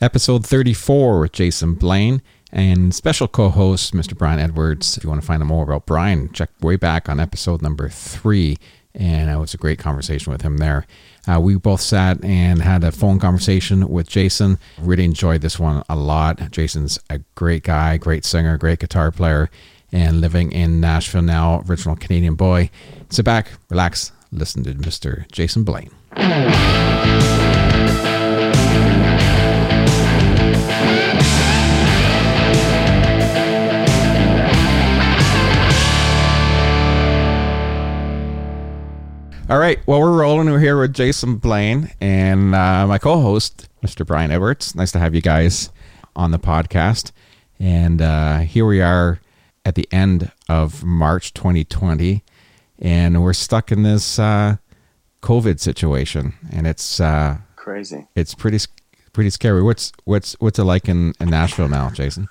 episode 34 with Jason Blaine and special co host, Mr. Brian Edwards. If you want to find out more about Brian, check way back on episode number three. And it was a great conversation with him there. Uh, we both sat and had a phone conversation with Jason. Really enjoyed this one a lot. Jason's a great guy, great singer, great guitar player, and living in Nashville now, original Canadian boy. Sit back, relax, listen to Mr. Jason Blaine. All right. Well, we're rolling. We're here with Jason Blaine and uh, my co host, Mr. Brian Edwards. Nice to have you guys on the podcast. And uh, here we are at the end of March 2020, and we're stuck in this uh, COVID situation. And it's uh, crazy. It's pretty pretty scary. What's what's what's it like in, in Nashville now, Jason?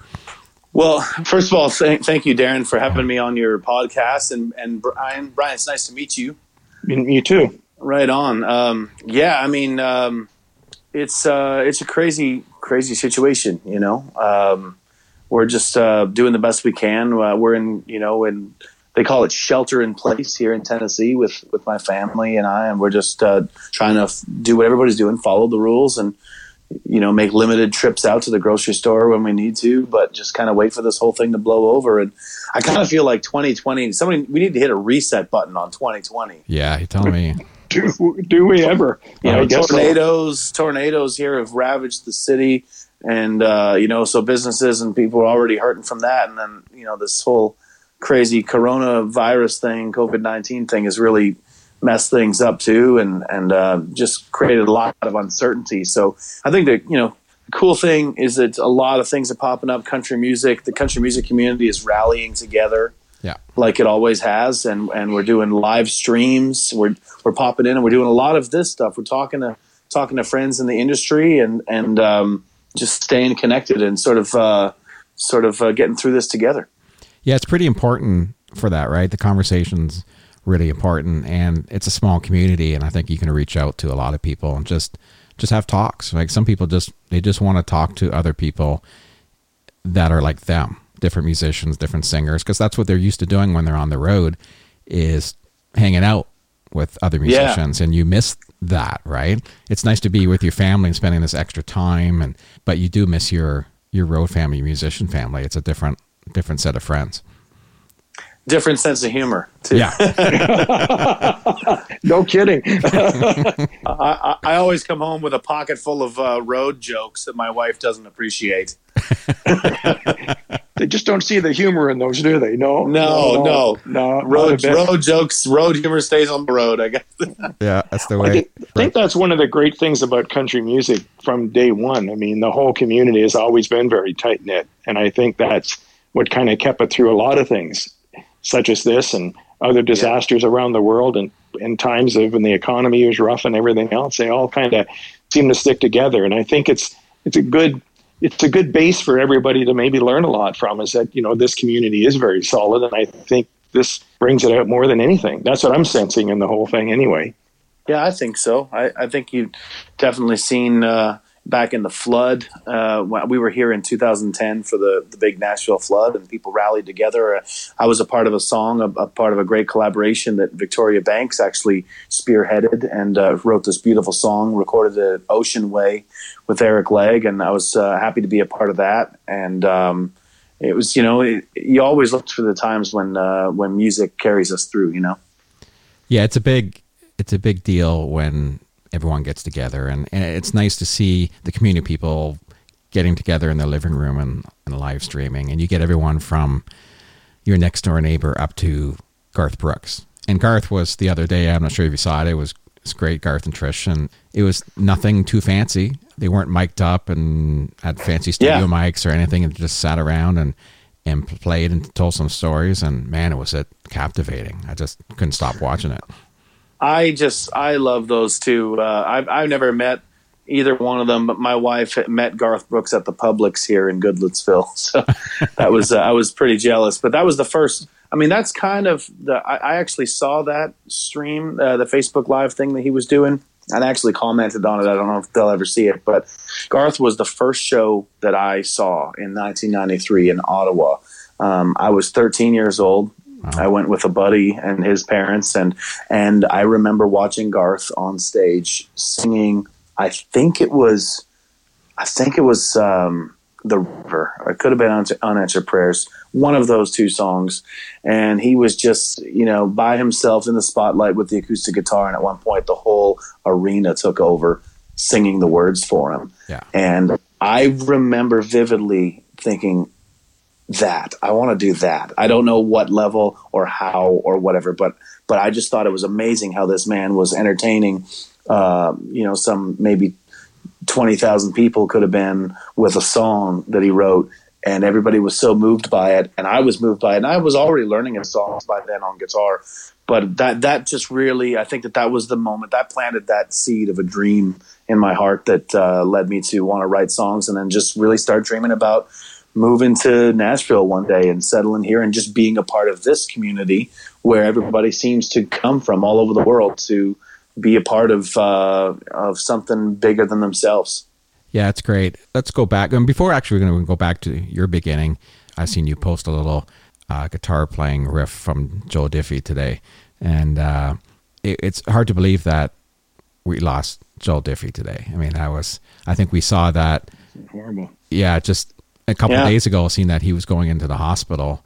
Well, first of all, thank you, Darren, for having me on your podcast, and and Brian. Brian, it's nice to meet you. You too. Right on. Um, yeah, I mean, um, it's uh, it's a crazy, crazy situation. You know, um, we're just uh, doing the best we can. Uh, we're in, you know, in they call it shelter in place here in Tennessee with with my family and I, and we're just uh, trying to f- do what everybody's doing, follow the rules, and you know, make limited trips out to the grocery store when we need to, but just kind of wait for this whole thing to blow over. And I kind of feel like 2020, somebody, we need to hit a reset button on 2020. Yeah, you tell me. do, do we ever? You know, tornadoes, so. tornadoes here have ravaged the city. And, uh, you know, so businesses and people are already hurting from that. And then, you know, this whole crazy coronavirus thing, COVID 19 thing is really messed things up too, and and uh, just created a lot of uncertainty. So I think that you know the cool thing is that a lot of things are popping up. Country music, the country music community is rallying together. Yeah. Like it always has, and, and we're doing live streams. We're we're popping in, and we're doing a lot of this stuff. We're talking to talking to friends in the industry, and and um, just staying connected and sort of uh, sort of uh, getting through this together. Yeah, it's pretty important for that, right? The conversations really important and it's a small community and i think you can reach out to a lot of people and just just have talks. Like some people just they just want to talk to other people that are like them different musicians different singers because that's what they're used to doing when they're on the road is hanging out with other musicians yeah. and you miss that right? It's nice to be with your family and spending this extra time and but you do miss your your road family your musician family. It's a different different set of friends different sense of humor too. Yeah. no kidding. I, I, always come home with a pocket full of uh, road jokes that my wife doesn't appreciate. they just don't see the humor in those, do they? No, no, no, no. no road road jokes, road humor stays on the road. I guess. yeah, that's the way. I think, I think that's one of the great things about country music from day one. I mean, the whole community has always been very tight knit, and I think that's what kind of kept it through a lot of things such as this and other disasters yeah. around the world and in times of when the economy was rough and everything else, they all kind of seem to stick together. And I think it's it's a good it's a good base for everybody to maybe learn a lot from. Is that you know this community is very solid, and I think this brings it out more than anything. That's what I'm sensing in the whole thing, anyway. Yeah, I think so. I, I think you've definitely seen. Uh, back in the flood. Uh, we were here in 2010 for the, the big Nashville flood, and people rallied together. Uh, I was a part of a song, a, a, part of a great collaboration that Victoria Banks actually spearheaded and uh, wrote this beautiful song, recorded it Ocean Way with Eric Legg, and I was uh, happy to be a part of that. And um, it was, you know, it, you always look for the times when uh, when music carries us through, you know. Yeah, it's a big it's a big deal when everyone gets together, and, and it's nice to see the community people getting together in their living room and, and live streaming, and you get everyone from your next door neighbor up to Garth Brooks. And Garth was the other day. I'm not sure if you saw it. It was it's great, Garth and Trish, and it was nothing too fancy. They weren't mic'd up and had fancy studio yeah. mics or anything, and just sat around and and played and told some stories. And man, it was it captivating. I just couldn't stop watching it. I just I love those two. Uh, I've I've never met either one of them, but my wife met Garth Brooks at the Publix here in Goodlettsville, so that was uh, I was pretty jealous. But that was the first. I mean, that's kind of the. I, I actually saw that stream, uh, the Facebook Live thing that he was doing, and actually commented on it. I don't know if they'll ever see it, but Garth was the first show that I saw in 1993 in Ottawa. Um, I was 13 years old. Wow. I went with a buddy and his parents, and and I remember watching Garth on stage singing. I think it was, I think it was um, the river. It could have been unanswered prayers. One of those two songs, and he was just you know by himself in the spotlight with the acoustic guitar, and at one point the whole arena took over singing the words for him. Yeah. And I remember vividly thinking, that. I want to do that. I don't know what level or how or whatever, but but I just thought it was amazing how this man was entertaining. Uh, you know, some maybe twenty thousand people could have been with a song that he wrote, and everybody was so moved by it, and I was moved by it, and I was already learning his songs by then on guitar. But that that just really, I think that that was the moment that planted that seed of a dream in my heart that uh, led me to want to write songs, and then just really start dreaming about moving to Nashville one day and settling here and just being a part of this community where everybody seems to come from all over the world to be a part of uh, of something bigger than themselves. Yeah, it's great. Let's go back. And before actually we're going to go back to your beginning, I've seen you post a little uh, guitar playing riff from Joe Diffie today, and uh, it, it's hard to believe that we lost Joe Diffie today. I mean, that was. I think we saw that. Horrible. Yeah, just a couple yeah. days ago, seeing that he was going into the hospital,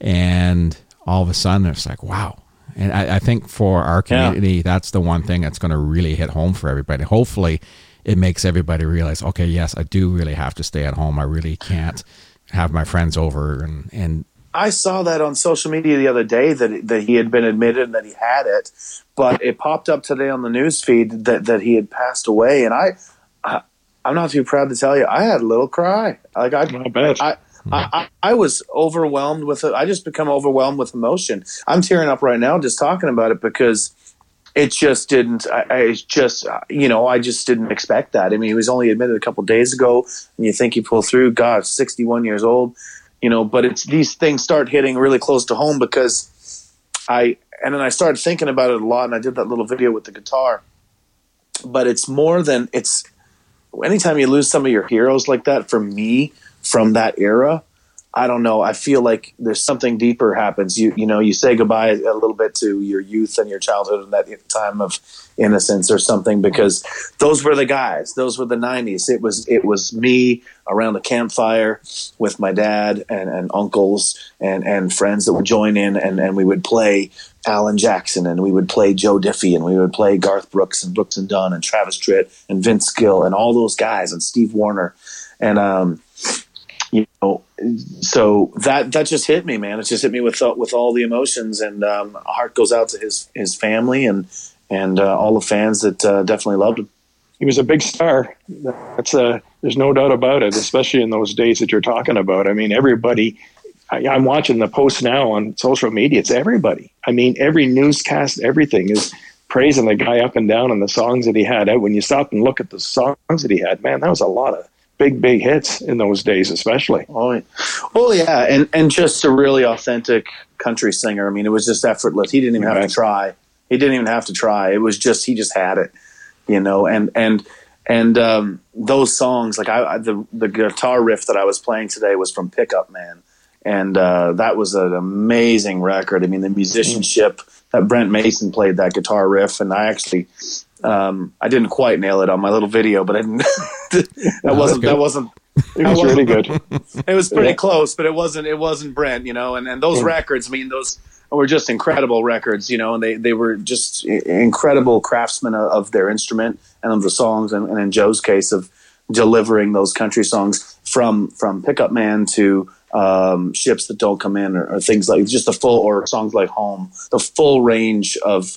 and all of a sudden it's like, wow. And I, I think for our community, yeah. that's the one thing that's going to really hit home for everybody. Hopefully, it makes everybody realize, okay, yes, I do really have to stay at home. I really can't have my friends over and and. I saw that on social media the other day that that he had been admitted and that he had it, but it popped up today on the news feed that that he had passed away, and I, I I'm not too proud to tell you, I had a little cry. Like I, I I, I, was overwhelmed with it. I just become overwhelmed with emotion. I'm tearing up right now just talking about it because it just didn't. I, I just, you know, I just didn't expect that. I mean, he was only admitted a couple days ago, and you think he pulled through. God, 61 years old, you know. But it's these things start hitting really close to home because I, and then I started thinking about it a lot, and I did that little video with the guitar. But it's more than it's anytime you lose some of your heroes like that, for me, from that era, I don't know. I feel like there's something deeper happens. You you know, you say goodbye a little bit to your youth and your childhood and that time of innocence or something because those were the guys. Those were the '90s. It was it was me around the campfire with my dad and, and uncles and and friends that would join in and and we would play Alan Jackson and we would play Joe Diffie and we would play Garth Brooks and Brooks and Dunn and Travis Tritt and Vince Gill and all those guys and Steve Wariner, and um you know, so that that just hit me, man. It just hit me with with all the emotions, and um, heart goes out to his his family and and uh, all the fans that uh, definitely loved him. He was a big star. That's a uh, there's no doubt about it, especially in those days that you're talking about. I mean, everybody. I, I'm watching the posts now on social media. It's everybody. I mean, every newscast, everything is praising the guy up and down and the songs that he had. When you stop and look at the songs that he had, man, that was a lot of big big hits in those days especially. Oh, oh yeah. And and just a really authentic country singer. I mean it was just effortless. He didn't even have right. to try. He didn't even have to try. It was just he just had it you know? And and and um, those songs like I, the the guitar riff that i was playing today was from pickup man and uh, that was an amazing record i mean the musicianship that brent mason played that guitar riff and i actually um, I didn't quite nail it on my little video, but I didn't. that wasn't. That wasn't. It was really good. It was pretty yeah. close, but it wasn't. It wasn't Brent, you know. And and those yeah. records, I mean, those were just incredible records, you know. And they they were just incredible craftsmen of, of their instrument and of the songs, and, and, in Joe's case of delivering those country songs from from Pickup Man to um, ships that don't come in, or, or things like just the full or songs like Home, the full range of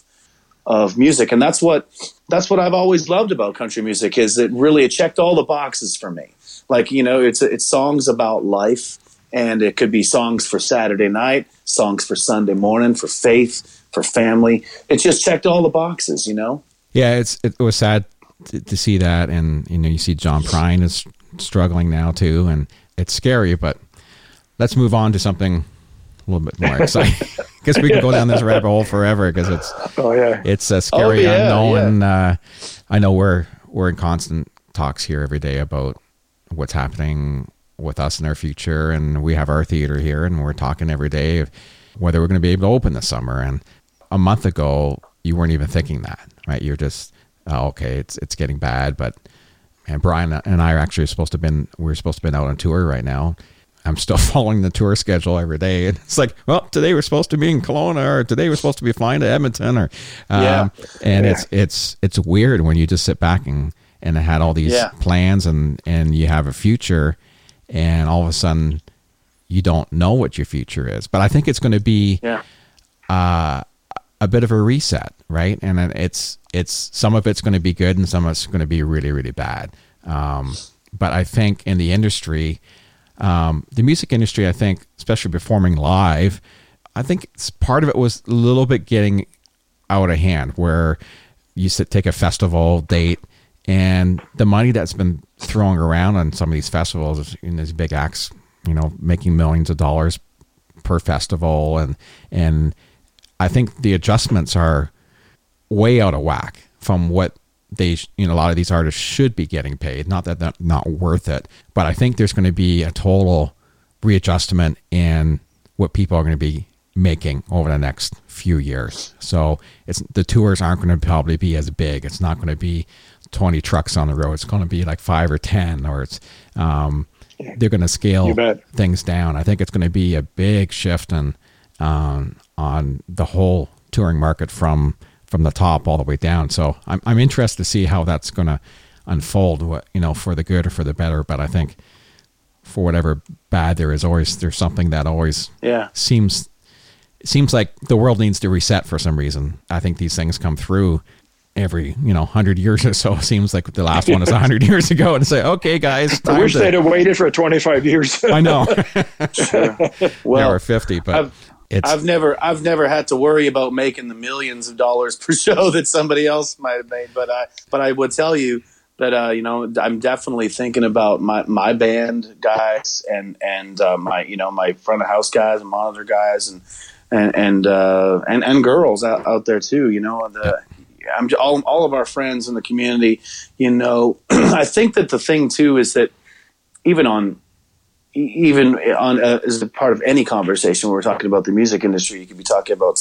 of music, and that's what that's what I've always loved about country music is it really it checked all the boxes for me. Like you know, it's it's songs about life, and it could be songs for Saturday night, songs for Sunday morning, for faith, for family. It just checked all the boxes, you know. Yeah, it's it was sad to, to see that, and you know, you see John Prine is struggling now too, and it's scary. But let's move on to something a little bit more exciting. Because we can go down this rabbit hole forever. Because it's Oh yeah. it's a scary Oh, yeah, unknown. Uh, I know we're we're in constant talks here every day about what's happening with us in our future, and we have our theater here, and we're talking every day of whether we're going to be able to open this summer. And a month ago, you weren't even thinking that, right? You're just oh, okay, it's it's getting bad, but and Brian and I are actually supposed to been we're supposed to been out on tour right now. I'm still following the tour schedule every day, and it's like, well, today we're supposed to be in Kelowna, or today we're supposed to be flying to Edmonton, or um, Yeah. and Yeah. it's it's it's weird when you just sit back and and had all these Yeah. plans and and you have a future, and all of a sudden you don't know what your future is. But I think it's going to be Yeah. a bit of a reset, right? And then it's it's some of it's going to be good and some of it's going to be really really bad. Um, but I think in the industry, um, the music industry, I think, especially performing live, I think part of it was a little bit getting out of hand, where you sit take a festival date and the money that's been thrown around on some of these festivals in these big acts, you know, making millions of dollars per festival and and I think the adjustments are way out of whack from what they you know a lot of these artists should be getting paid. Not that they're not worth it but I think there's going to be a total readjustment in what people are going to be making over the next few years. So it's the tours aren't going to probably be as big. It's not going to be 20 trucks on the road. It's going to be like 5 or 10 or it's um, they're going to scale things down. I think it's going to be a big shift in, um, on the whole touring market from from the top all the way down. So I'm I'm interested to see how that's going to unfold. What you know, for the good or for the better. But I think for whatever bad there is, always there's something that always Yeah. seems it seems like the world needs to reset for some reason. I think these things come through every you know hundred years or so. It seems like the last one is hundred years ago, and say, okay, guys, I wish to- they'd have waited for 25 years. I know. Sure. Well, we're 50, but I've- it's I've never I've never had to worry about making the millions of dollars per show that somebody else might have made, but I but I would tell you that uh, you know I'm definitely thinking about my my band guys and and uh, my you know my front of house guys and monitor guys and and and uh, and, and girls out, out there too. You know the. I'm all, all of our friends in the community, you know. I think that the thing too is that even on even on uh, as a part of any conversation when we're talking about the music industry, you could be talking about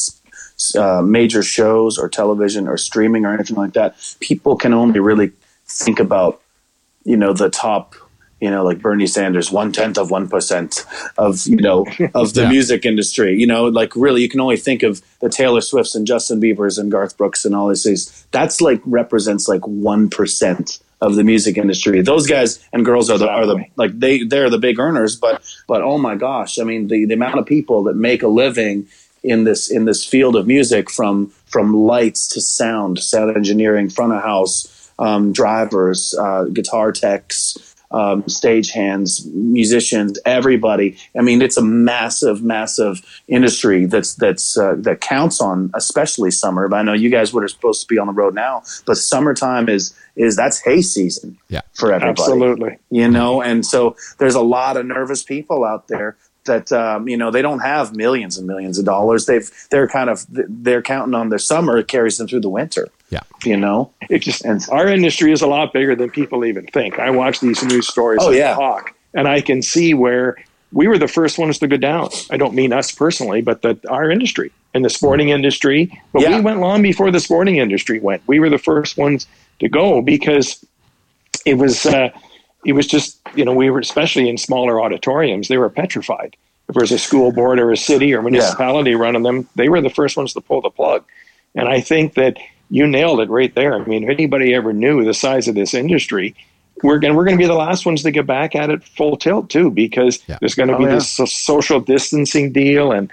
uh, major shows or television or streaming or anything like that. People can only really think about you know the top you know like Bernie Sanders one tenth of one percent of you know of the Yeah. music industry. You know like really you can only think of the Taylor Swifts and Justin Bieber's and Garth Brooks and all these things. That's like represents like one percent of the music industry. Those guys and girls are the are the like they they're the big earners, but but oh my gosh, I mean the the amount of people that make a living in this in this field of music from from lights to sound, sound engineering, front of house, um, drivers, uh, guitar techs, um, stage hands, musicians, everybody. I mean, it's a massive, massive industry that's that's uh, that counts on, especially summer. But I know you guys would are supposed to be on the road now, but summertime is is that's hay season Yeah. for everybody Absolutely. you know and so there's a lot of nervous people out there that um, you know they don't have millions and millions of dollars they've they're kind of they're counting on their summer it carries them through the winter Yeah. you know It just And- our industry is a lot bigger than people even think. I watch these news stories Oh, and yeah. talk, and I can see where we were the first ones to go down. I don't mean us personally, but that our industry and the sporting industry. But Yeah. we went long before the sporting industry went. We were the first ones to go because it was uh, it was just you know we were especially in smaller auditoriums they were petrified. If there was a school board or a city or municipality running them, they were the first ones to pull the plug. And I think that you nailed it right there. I mean, if anybody ever knew the size of this industry, we're going we're going to be the last ones to get back at it full tilt too, because Yeah. there's going to Oh, be yeah. this so- social distancing deal. And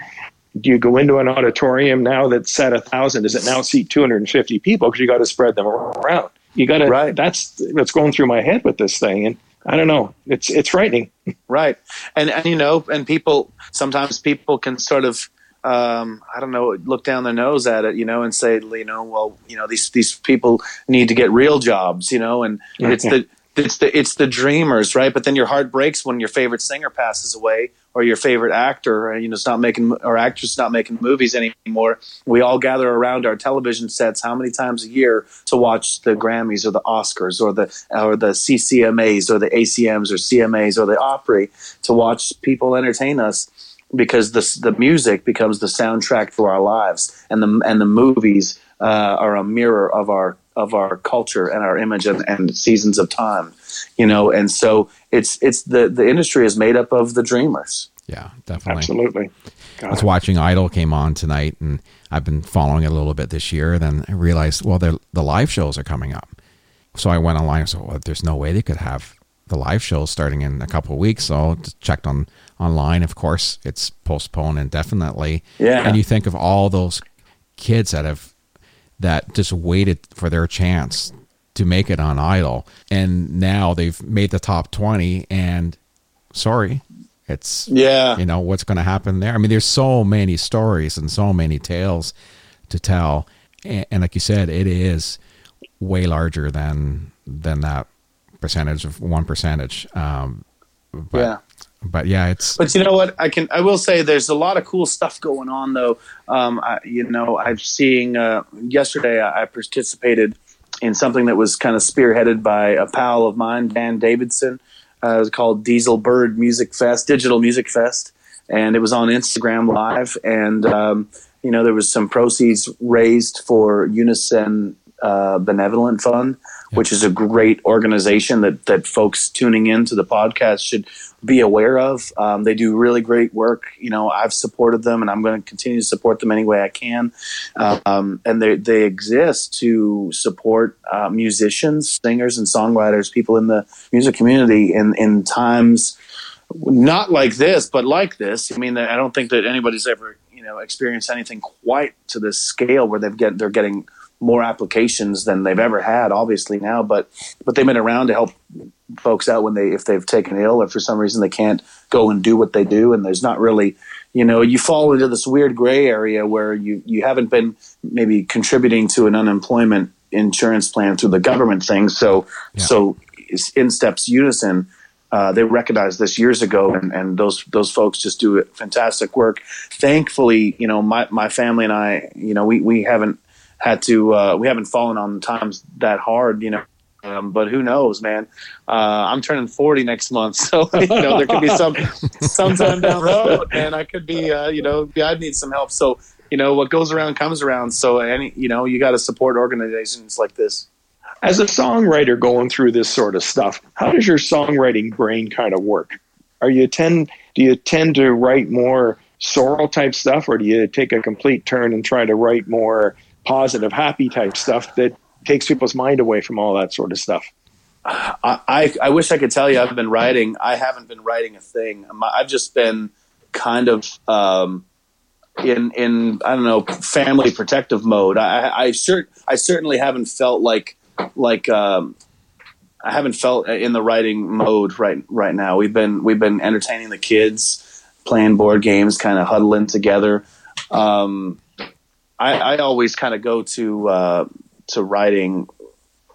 do you go into an auditorium now that's at a thousand? Does it now seat 250 people? Because you got to spread them around. You got to. Right. That's what's going through my head with this thing, and I don't know. It's it's frightening. right and and you know and people sometimes people can sort of um, I don't know, look down their nose at it, you know, and say, you know, well, you know, these these people need to get real jobs, you know, and it's the it's the it's the dreamers, right? But then your heart breaks when your favorite singer passes away, or your favorite actor, you know, it's not making or actress not making movies anymore. We all gather around our television sets how many times a year to watch the Grammys or the Oscars or the or the CCMAs or the ACMs or CMAs or the Opry to watch people entertain us because the the music becomes the soundtrack for our lives and the and the movies uh, are a mirror of our of our culture and our image and, and seasons of time you know and so it's it's the the industry is made up of the dreamers Yeah, definitely. Absolutely. I was watching Idol came on tonight, and I've been following it a little bit this year. Then I realized, well, the the live shows are coming up, so I went online and said, well, there's no way they could have the live shows starting in a couple of weeks. So I just checked on online. Of course, it's postponed indefinitely. Yeah. and you think of all those kids that have that just waited for their chance to make it on Idol, and now they've made the top twenty. And sorry, it's yeah you know what's going to happen there i mean there's so many stories and so many tales to tell and, and like you said it is way larger than than that percentage of one percentage um but Yeah. But yeah it's But you know what? I can. I will say there's a lot of cool stuff going on, though. Um, I, you know, I'm seeing. Uh, yesterday, I participated in something that was kind of spearheaded by a pal of mine, Dan Davidson. Uh, it was called Diesel Bird Music Fest, Digital Music Fest, and it was on Instagram Live. And um, you know, there was some proceeds raised for Unison uh, Benevolent Fund, which is a great organization that that folks tuning into the podcast should be aware of. Um, they do really great work. You know, I've supported them, and I'm going to continue to support them any way I can. Um, and they they exist to support uh, musicians, singers, and songwriters, people in the music community in in times not like this, but like this. I mean, I don't think that anybody's ever you know experienced anything quite to this scale where they've get they're getting more applications than they've ever had. Obviously now, but but they've been around to help folks out when they if they've taken ill or for some reason they can't go and do what they do, and there's not really you know you fall into this weird gray area where you you haven't been maybe contributing to an unemployment insurance plan through the government thing so so in steps unison uh, they recognized this years ago, and, and those those folks just do fantastic work. Thankfully, you know, my, my family and I, you know, we, we haven't had to uh, we haven't fallen on times that hard, you know. Um, but who knows, man? Uh, I'm turning 40 next month, so you know there could be some sometime down the road, and I could be, uh, you know, I'd need some help. So you know, what goes around comes around. So any, you know, you got to support organizations like this. As a songwriter going through this sort of stuff, how does your songwriting brain kind of work? Are you tend do you tend to write more sorrow type stuff, or do you take a complete turn and try to write more positive, happy type stuff that takes people's mind away from all that sort of stuff? I, I, I wish I could tell you I've been writing. I haven't been writing a thing. I've just been kind of um, in in I don't know family protective mode. I I, cert, I certainly haven't felt like like um, I haven't felt in the writing mode right right now. We've been we've been entertaining the kids, playing board games, kind of huddling together. Um, I, I always kind of go to uh, to writing,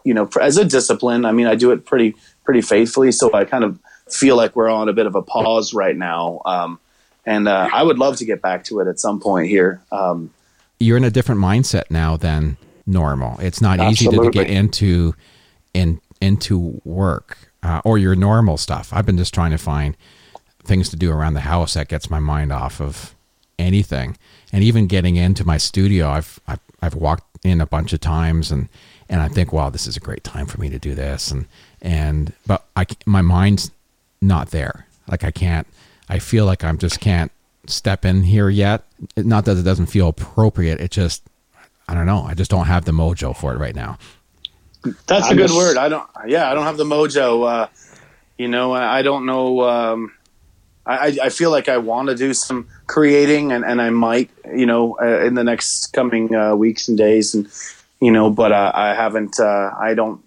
you know, as a discipline. I mean, I do it pretty pretty faithfully, so I kind of feel like we're on a bit of a pause right now. Um, and uh, I would love to get back to it at some point here. Um, you're in a different mindset now than normal. It's not easy to, to get into in into work uh, or your normal stuff. I've been just trying to find things to do around the house that gets my mind off of anything. And even getting into my studio, I've I've, I've walked in a bunch of times and and I think, wow, this is a great time for me to do this. And and but I c- my mind's not there. Like I can't. I feel like I'm just can't step in here yet. Not that it doesn't feel appropriate. It just I don't know. I just don't have the mojo for it right now. That's a I'm good just- word. I don't. Yeah, I don't have the mojo. Uh, you know, I I don't know. Um, I, I feel like I want to do some creating, and, and I might, you know, uh, in the next coming uh, weeks and days, and you know, but uh, I haven't. Uh, I don't.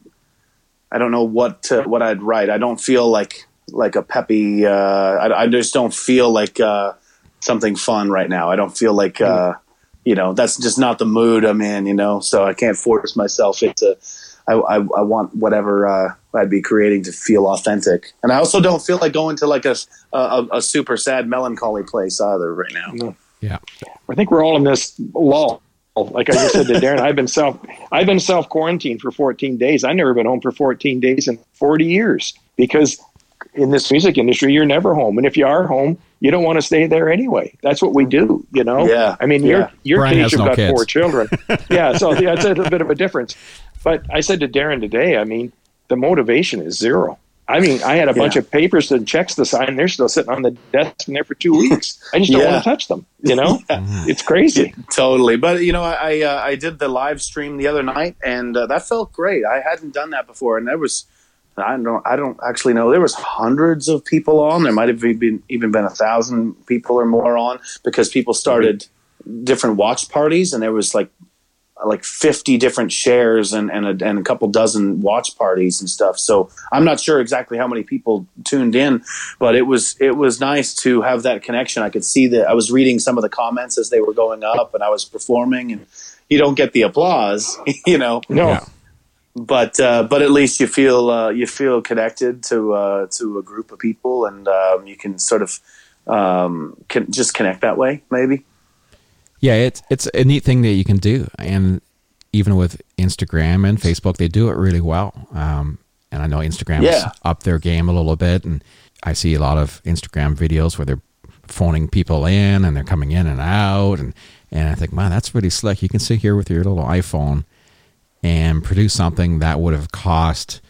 I don't know what to, what I'd write. I don't feel like like a peppy. Uh, I, I just don't feel like uh, something fun right now. I don't feel like. Uh, you know, that's just not the mood I'm in. You know, so I can't force myself into I, I, I want whatever uh, I'd be creating to feel authentic. And I also don't feel like going to like a a, a super sad melancholy place either right now. No. Yeah. I think we're all in this lull. Like I just said to Darren, I've been self I've been self quarantined for 14 days. I've never been home for 14 days in 40 years because in this music industry, you're never home, and if you are home, you don't want to stay there anyway. That's what we do, you know. Yeah. I mean, Yeah. your your Brian case, you've no got kids. four children. yeah, so yeah, it's a bit of a difference. But I said to Darren today, I mean, the motivation is zero. I mean, I had a bunch of papers and checks to sign. They're still sitting on the desk in there for two weeks. I just don't Yeah. want to touch them. You know, it's crazy. Totally, but you know, I I, uh, I did the live stream the other night, and uh, that felt great. I hadn't done that before, and that was I don't I don't actually know there was hundreds of people on. There might have been even been a thousand people or more on because people started different watch parties, and there was like like 50 different shares and and a, and a couple dozen watch parties and stuff. So I'm not sure exactly how many people tuned in, but it was it was nice to have that connection. I could see that I was reading some of the comments as they were going up, and I was performing, and you don't get the applause, you know, No, Yeah. But uh, but at least you feel uh, you feel connected to uh, to a group of people, and um, you can sort of um, can just connect that way, maybe. Yeah, it's it's a neat thing that you can do, and even with Instagram and Facebook, they do it really well. Um, and I know Instagram's Yeah. up their game a little bit, and I see a lot of Instagram videos where they're phoning people in and they're coming in and out, and and I think, man, that's really slick. You can sit here with your little iPhone and produce something that would have cost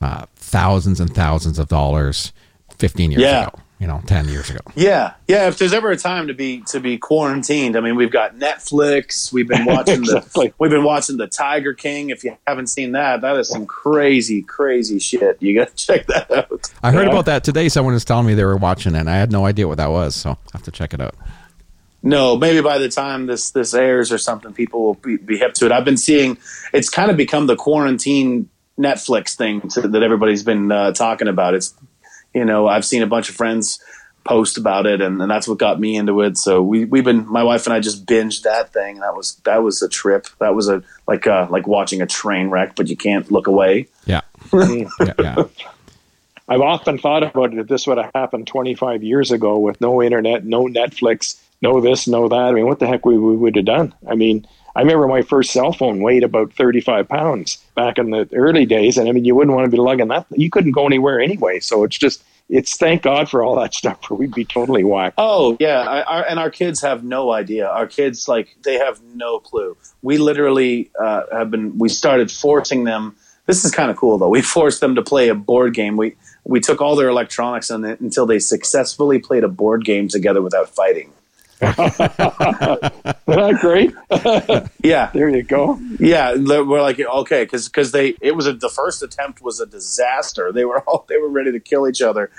uh, thousands and thousands of dollars 15 years Yeah. ago, you know, 10 years ago. Yeah, yeah. If there's ever a time to be to be quarantined, I mean, we've got Netflix. We've been watching Exactly. the we've been watching the Tiger King. If you haven't seen that, that is some crazy, crazy shit. You got to check that out. I heard Yeah. about that today. Someone was telling me they were watching it. and I had no idea what that was, so I have to check it out. No, maybe by the time this this airs or something, people will be, be hip to it. I've been seeing it's kind of become the quarantine Netflix thing to, that everybody's been uh, talking about. It's you know I've seen a bunch of friends post about it, and, and that's what got me into it. So we we've been my wife and I just binged that thing. That was that was a trip. That was a like uh, like watching a train wreck, but you can't look away. Yeah. Yeah, yeah. I've often thought about it if this would have happened 25 years ago with no internet, no Netflix, no this, know that. I mean, what the heck we, we would have done? I mean, I remember my first cell phone weighed about 35 pounds back in the early days. And I mean, you wouldn't want to be lugging that. You couldn't go anywhere anyway. So it's just, it's thank God for all that stuff or we'd be totally whacked. Oh yeah, I, our, and our kids have no idea. Our kids like they have no clue. We literally uh, have been. We started forcing them. This is kind of cool though. We forced them to play a board game. We we took all their electronics on it until they successfully played a board game together without fighting. Isn't that great? Yeah, there you go. yeah. We're like okay, because because they it was a, the first attempt was a disaster. They were all they were ready to kill each other,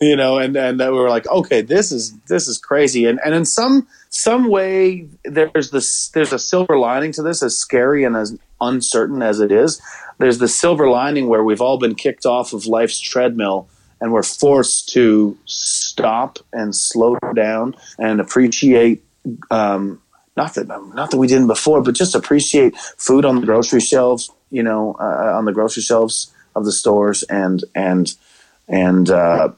you know, and and we were like okay, this is this is crazy. And and in some some way there's this there's a silver lining to this, as scary and as uncertain as it is. There's the silver lining where we've all been kicked off of life's treadmill and we're forced to stop and slow down and appreciate um, not that not that we didn't before, but just appreciate food on the grocery shelves. You know, uh, on the grocery shelves of the stores, and and and uh,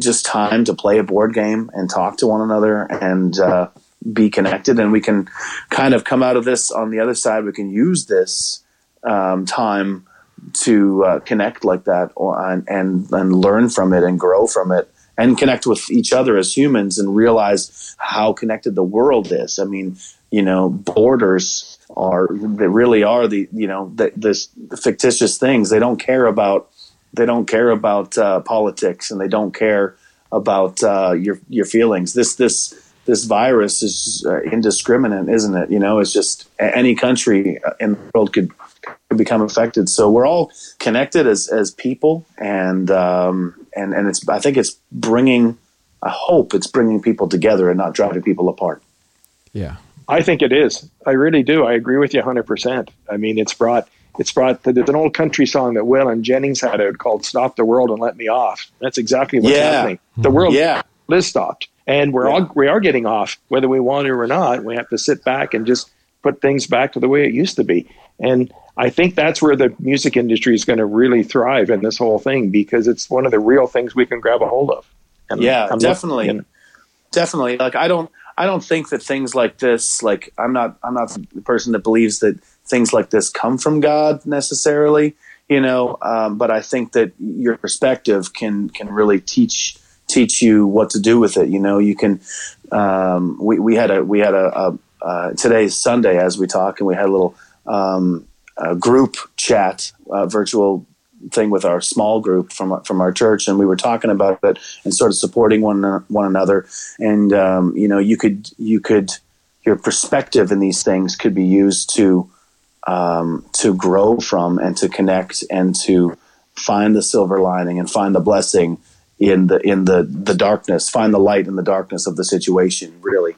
just time to play a board game and talk to one another and uh, be connected. And we can kind of come out of this on the other side. We can use this um, time to uh, connect like that, and, and and learn from it and grow from it and connect with each other as humans and realize how connected the world is. I mean, you know, borders are they really are the you know the, this fictitious things. They don't care about they don't care about uh, politics and they don't care about uh, your your feelings. This this this virus is uh, indiscriminate, isn't it? You know, it's just any country in the world could could become affected. So we're all connected as as people, and um, and and it's I think it's bringing. I hope it's bringing people together and not driving people apart. Yeah. I think it is. I really do. I agree with you 100%. I mean, it's brought, it's brought, there's an old country song that Waylon Jennings had out called Stop the World and Let Me Off. That's exactly what's Yeah. happening. The world Yeah, is stopped. And we're all, we are getting off, whether we want to or not. We have to sit back and just put things back to the way it used to be. And I think that's where the music industry is going to really thrive in this whole thing because it's one of the real things we can grab a hold of. And yeah, I'm definitely, looking, definitely. Like I don't, I don't think that things like this, like I'm not, I'm not the person that believes that things like this come from God necessarily, you know. Um, but I think that your perspective can can really teach teach you what to do with it. You know, you can. Um, we we had a we had a, a uh, today's Sunday as we talk, and we had a little um, a group chat, virtual thing with our small group from from our church, and we were talking about it and sort of supporting one one another. And um, you know, you could you could your perspective in these things could be used to um, to grow from and to connect and to find the silver lining and find the blessing in the in the the darkness, find the light in the darkness of the situation. Really,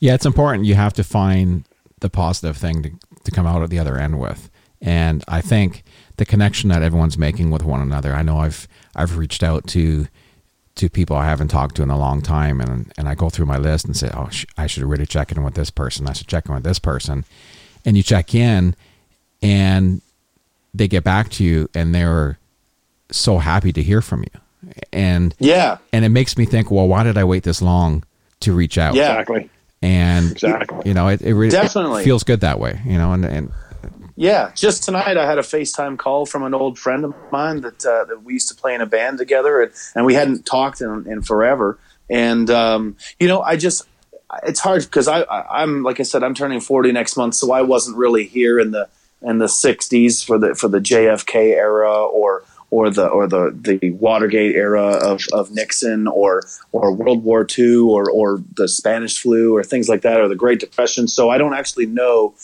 yeah, it's important. You have to find the positive thing to to come out at the other end with. And I think the connection that everyone's making with one another. I know I've I've reached out to to people I haven't talked to in a long time, and and I go through my list and say, oh, sh- I should really check in with this person. I should check in with this person, and you check in, and they get back to you, and they're so happy to hear from you, and yeah, and it makes me think, well, why did I wait this long to reach out? Yeah, exactly. And exactly. you know, it, it really definitely it feels good that way, you know, and and yeah, just tonight I had a FaceTime call from an old friend of mine that uh, that we used to play in a band together, and, and we hadn't talked in, in forever. And um, you know, I just it's hard because I, I am like I said I'm turning 40 next month, so I wasn't really here in the in the 60s for the for the JFK era or or the or the the Watergate era of, of Nixon or or World War II or or the Spanish flu or things like that or the Great Depression. So I don't actually know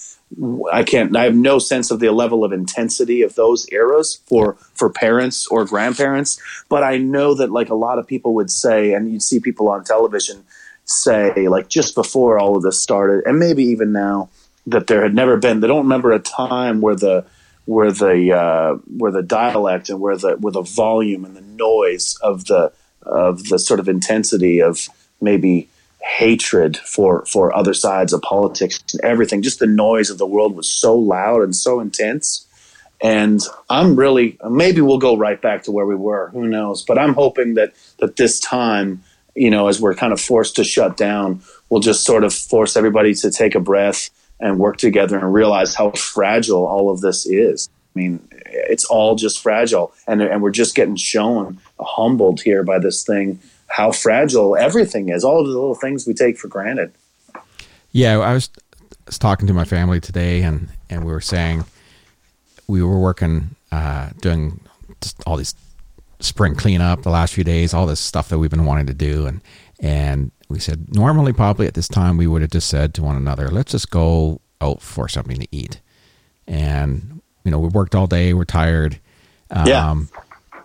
I can't. I have no sense of the level of intensity of those eras for for parents or grandparents. But I know that like a lot of people would say, and you'd see people on television say, like just before all of this started, and maybe even now, that there had never been. They don't remember a time where the where the uh, where the dialect and where the where the volume and the noise of the of the sort of intensity of maybe hatred for for other sides of politics and everything. Just the noise of the world was so loud and so intense. And I'm really maybe we'll go right back to where we were. Who knows? But I'm hoping that that this time, you know, as we're kind of forced to shut down, we'll just sort of force everybody to take a breath and work together and realize how fragile all of this is. I mean, it's all just fragile, and and we're just getting shown humbled here by this thing how fragile everything is, all of the little things we take for granted. Yeah, I was, was talking to my family today, and, and we were saying we were working, uh, doing all these spring cleanup the last few days, all this stuff that we've been wanting to do. And, and we said, normally, probably at this time, we would have just said to one another, let's just go out for something to eat. And, you know, we worked all day, we're tired. Um, yeah.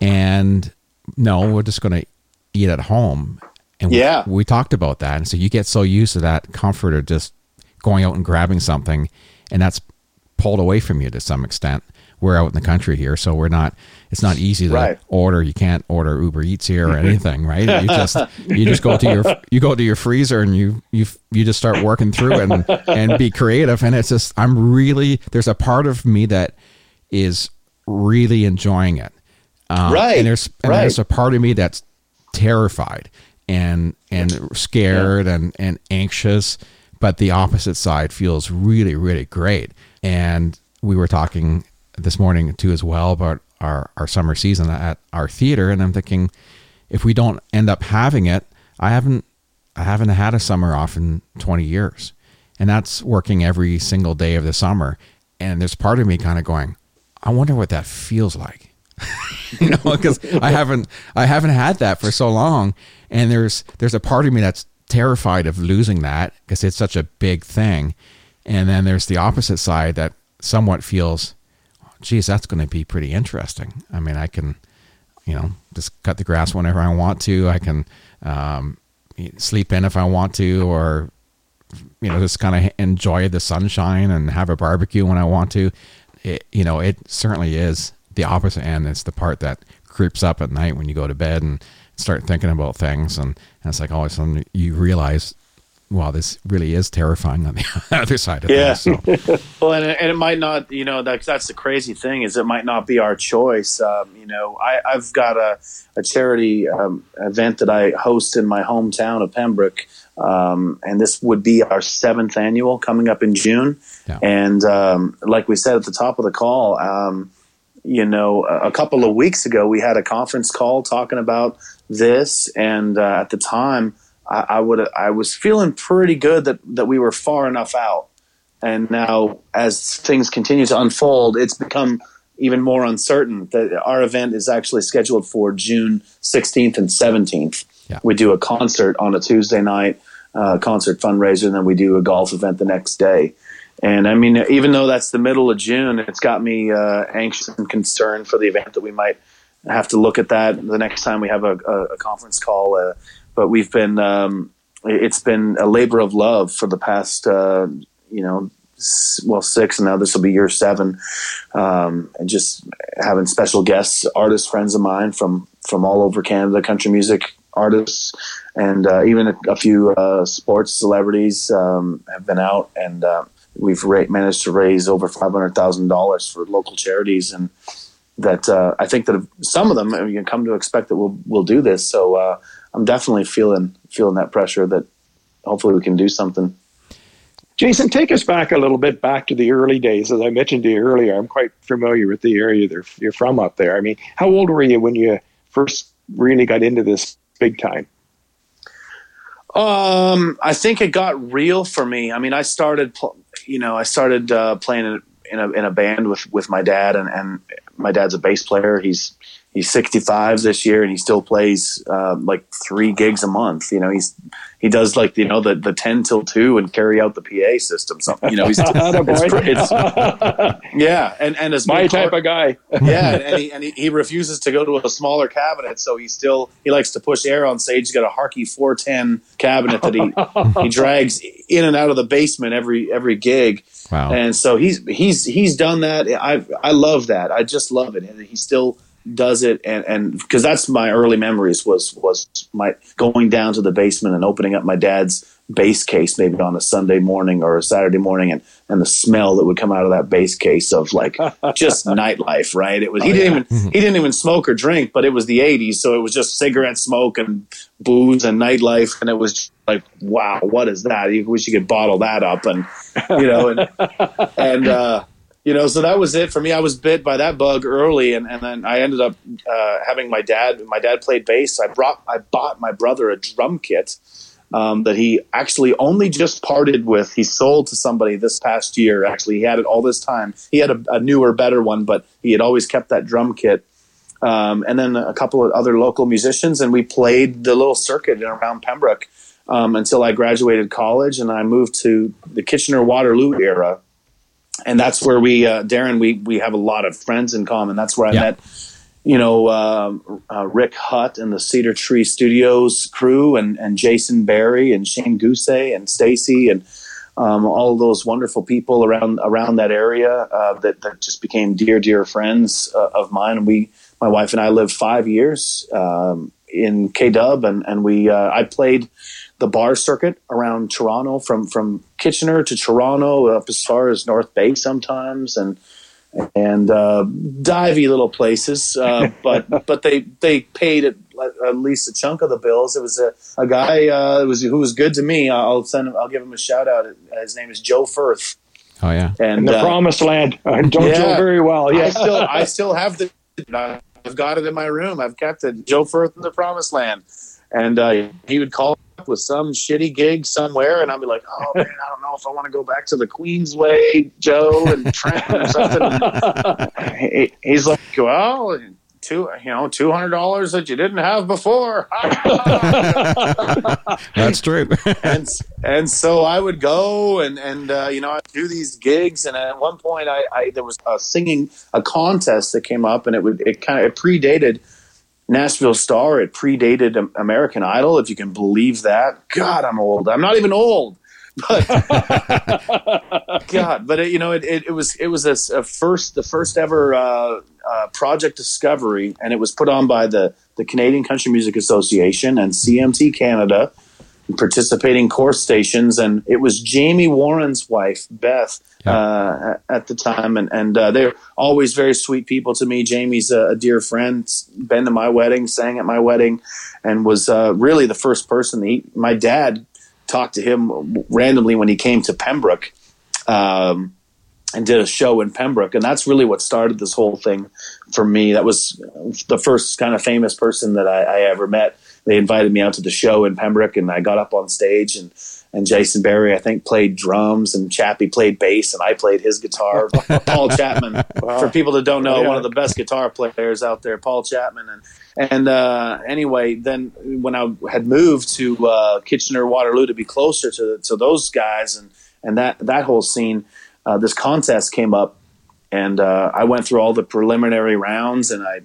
And no, we're just going to eat at home. And yeah. we, we talked about that. And so you get so used to that comfort of just going out and grabbing something, and that's pulled away from you to some extent. We're out in the country here, so we're not. It's not easy to right. order. You can't order Uber Eats here or anything, right? You just you just go to your you go to your freezer and you you you just start working through and and be creative. And it's just I'm really there's a part of me that is really enjoying it. Um, right. And there's and right. there's a part of me that's terrified and and scared yeah. and and anxious but the opposite side feels really really great and we were talking this morning too as well about our our summer season at our theater and I'm thinking if we don't end up having it I haven't I haven't had a summer off in 20 years. And that's working every single day of the summer. And there's part of me kind of going I wonder what that feels like. You know, because I haven't I haven't had that for so long, and there's there's a part of me that's terrified of losing that because it's such a big thing, and then there's the opposite side that somewhat feels, geez, that's going to be pretty interesting. I mean, I can, you know, just cut the grass whenever I want to. I can um, sleep in if I want to, or you know, just kind of enjoy the sunshine and have a barbecue when I want to. It, you know, it certainly is the opposite end. It's the part that creeps up at night when you go to bed and start thinking about things. And, and it's like all of a sudden you realize well, this really is terrifying on the other side of Yeah. things. So, Well, and, and it might not, you know, that, that's the crazy thing is it might not be our choice. Um, you know, I, I've got a, a charity um, event that I host in my hometown of Pembroke, um, and this would be our seventh annual coming up in June. Yeah. And um, like we said at the top of the call, um, you know, a, a couple of weeks ago we had a conference call talking about this, and uh, at the time I, I would I was feeling pretty good that that we were far enough out. And now as things continue to unfold it's become even more uncertain that our event is actually scheduled for june 16th and 17th Yeah. we do a concert on a tuesday night uh, concert fundraiser and then we do a golf event the next day. And i mean even though that's the middle of june it's got me uh, anxious and concerned for the event that we might have to look at that the next time we have a, a, a conference call uh, but we've been um, it's been a labor of love for the past uh, you know well six and now this will be year seven. Um, and just having special guests artists friends of mine from from all over canada country music artists and uh, even a, a few uh, sports celebrities um, have been out. And uh, we've ra- managed to raise over $500000 for local charities. And that uh, I think that some of them you can come to expect that we'll we'll do this. So uh, I'm definitely feeling feeling that pressure that hopefully we can do something. Jason, take us back a little bit back to the early days. As I mentioned to you earlier, I'm quite familiar with the area you're from up there. I mean, how old were you when you first really got into this big time? Um, I think it got real for me. I mean, I started, you know, I started uh, playing in, in a in a band with with my dad, and and my dad's a bass player. He's he's 65 this year, and he still plays uh, like three gigs a month. You know, he's he does like you know the the 10 till two and carry out the PA system. Something you know, he's it's, it's yeah, and and as my type car- of guy. yeah, and, he, and he, he refuses to go to a smaller cabinet, so he still he likes to push air on stage. He's got a Hartke 410 cabinet that he he drags in and out of the basement every every gig, wow. and so he's he's he's done that. I I love that. I just love it, and he still does it, and and because that's my early memories was was my going down to the basement and opening up my dad's bass case maybe on a Sunday morning or a Saturday morning and and the smell that would come out of that base case of like just nightlife right? It was he didn't even he didn't even smoke or drink but it was the 80s so it was just cigarette smoke and booze and nightlife and it was like wow what is that? You wish you could bottle that up and you know and and uh you know so that was it for me. I was bit by that bug early and, and then i ended up uh, having my dad my dad played bass. I brought i bought my brother a drum kit um, that he actually only just parted with. He sold to somebody this past year. Actually, he had it all this time. He had a, a newer, better one, but he had always kept that drum kit. Um, and then a couple of other local musicians, and we played the little circuit in around Pembroke um, until I graduated college, and I moved to the Kitchener Waterloo era. And that's where we, uh, Darren, we we have a lot of friends in common. That's where I Yeah. met you know, um, uh, Rick Hutt and the Cedar Tree Studios crew, and, and Jason Barry and Shane Gousey and Stacy and um, all those wonderful people around around that area uh, that that just became dear dear friends uh, of mine. We, my wife and I, lived five years um, in K Dub, and and we uh, I played the bar circuit around Toronto from from Kitchener to Toronto up as far as North Bay sometimes and and uh, divey little places, uh, but but they they paid at, at least a chunk of the bills. It was a, a guy uh, was who was good to me. I'll send him. I'll give him a shout out. His name is Joe Firth, oh yeah. and In the uh, promised land. I don't yeah. know very well. I still I still have the. I've got it in my room. I've kept it. Joe Firth in the Promised Land, and uh, he would call up with some shitty gig somewhere, and I'd be like, "Oh man, I don't know if I want to go back to the Queensway, Joe and Trent or something." he, he's like, "Well." Two, you know, two hundred dollars that you didn't have before, That's true. and and so I would go and and uh, you know I'd do these gigs, and at one point I, I there was a singing a contest that came up, and it would it kind of it predated Nashville Star, it predated American Idol, if you can believe that. God, I'm old. I'm not even old. But God, but it, you know, it, it, it was it was a, a first the first ever uh, uh, project discovery, and it was put on by the the Canadian Country Music Association and CMT Canada, participating course stations, and it was Jamie Warren's wife, Beth, Yeah. uh, at the time, and and uh, they're always very sweet people to me. Jamie's a, a dear friend, been to my wedding, sang at my wedding, and was uh, really the first person. He, my dad talked to him randomly when he came to Pembroke. Um, and did a show in Pembroke, and that's really what started this whole thing for me. That was the first kind of famous person that I, I ever met. They invited me out to the show in Pembroke, and I got up on stage, and and Jason Barry, I think, played drums, and Chappie played bass, and I played his guitar. Paul Chapman, for people that don't know, yeah. one of the best guitar players out there, Paul Chapman, and and uh, anyway, then when I had moved to uh, Kitchener Waterloo to be closer to to those guys and and that that whole scene, uh, this contest came up, and uh, I went through all the preliminary rounds, and I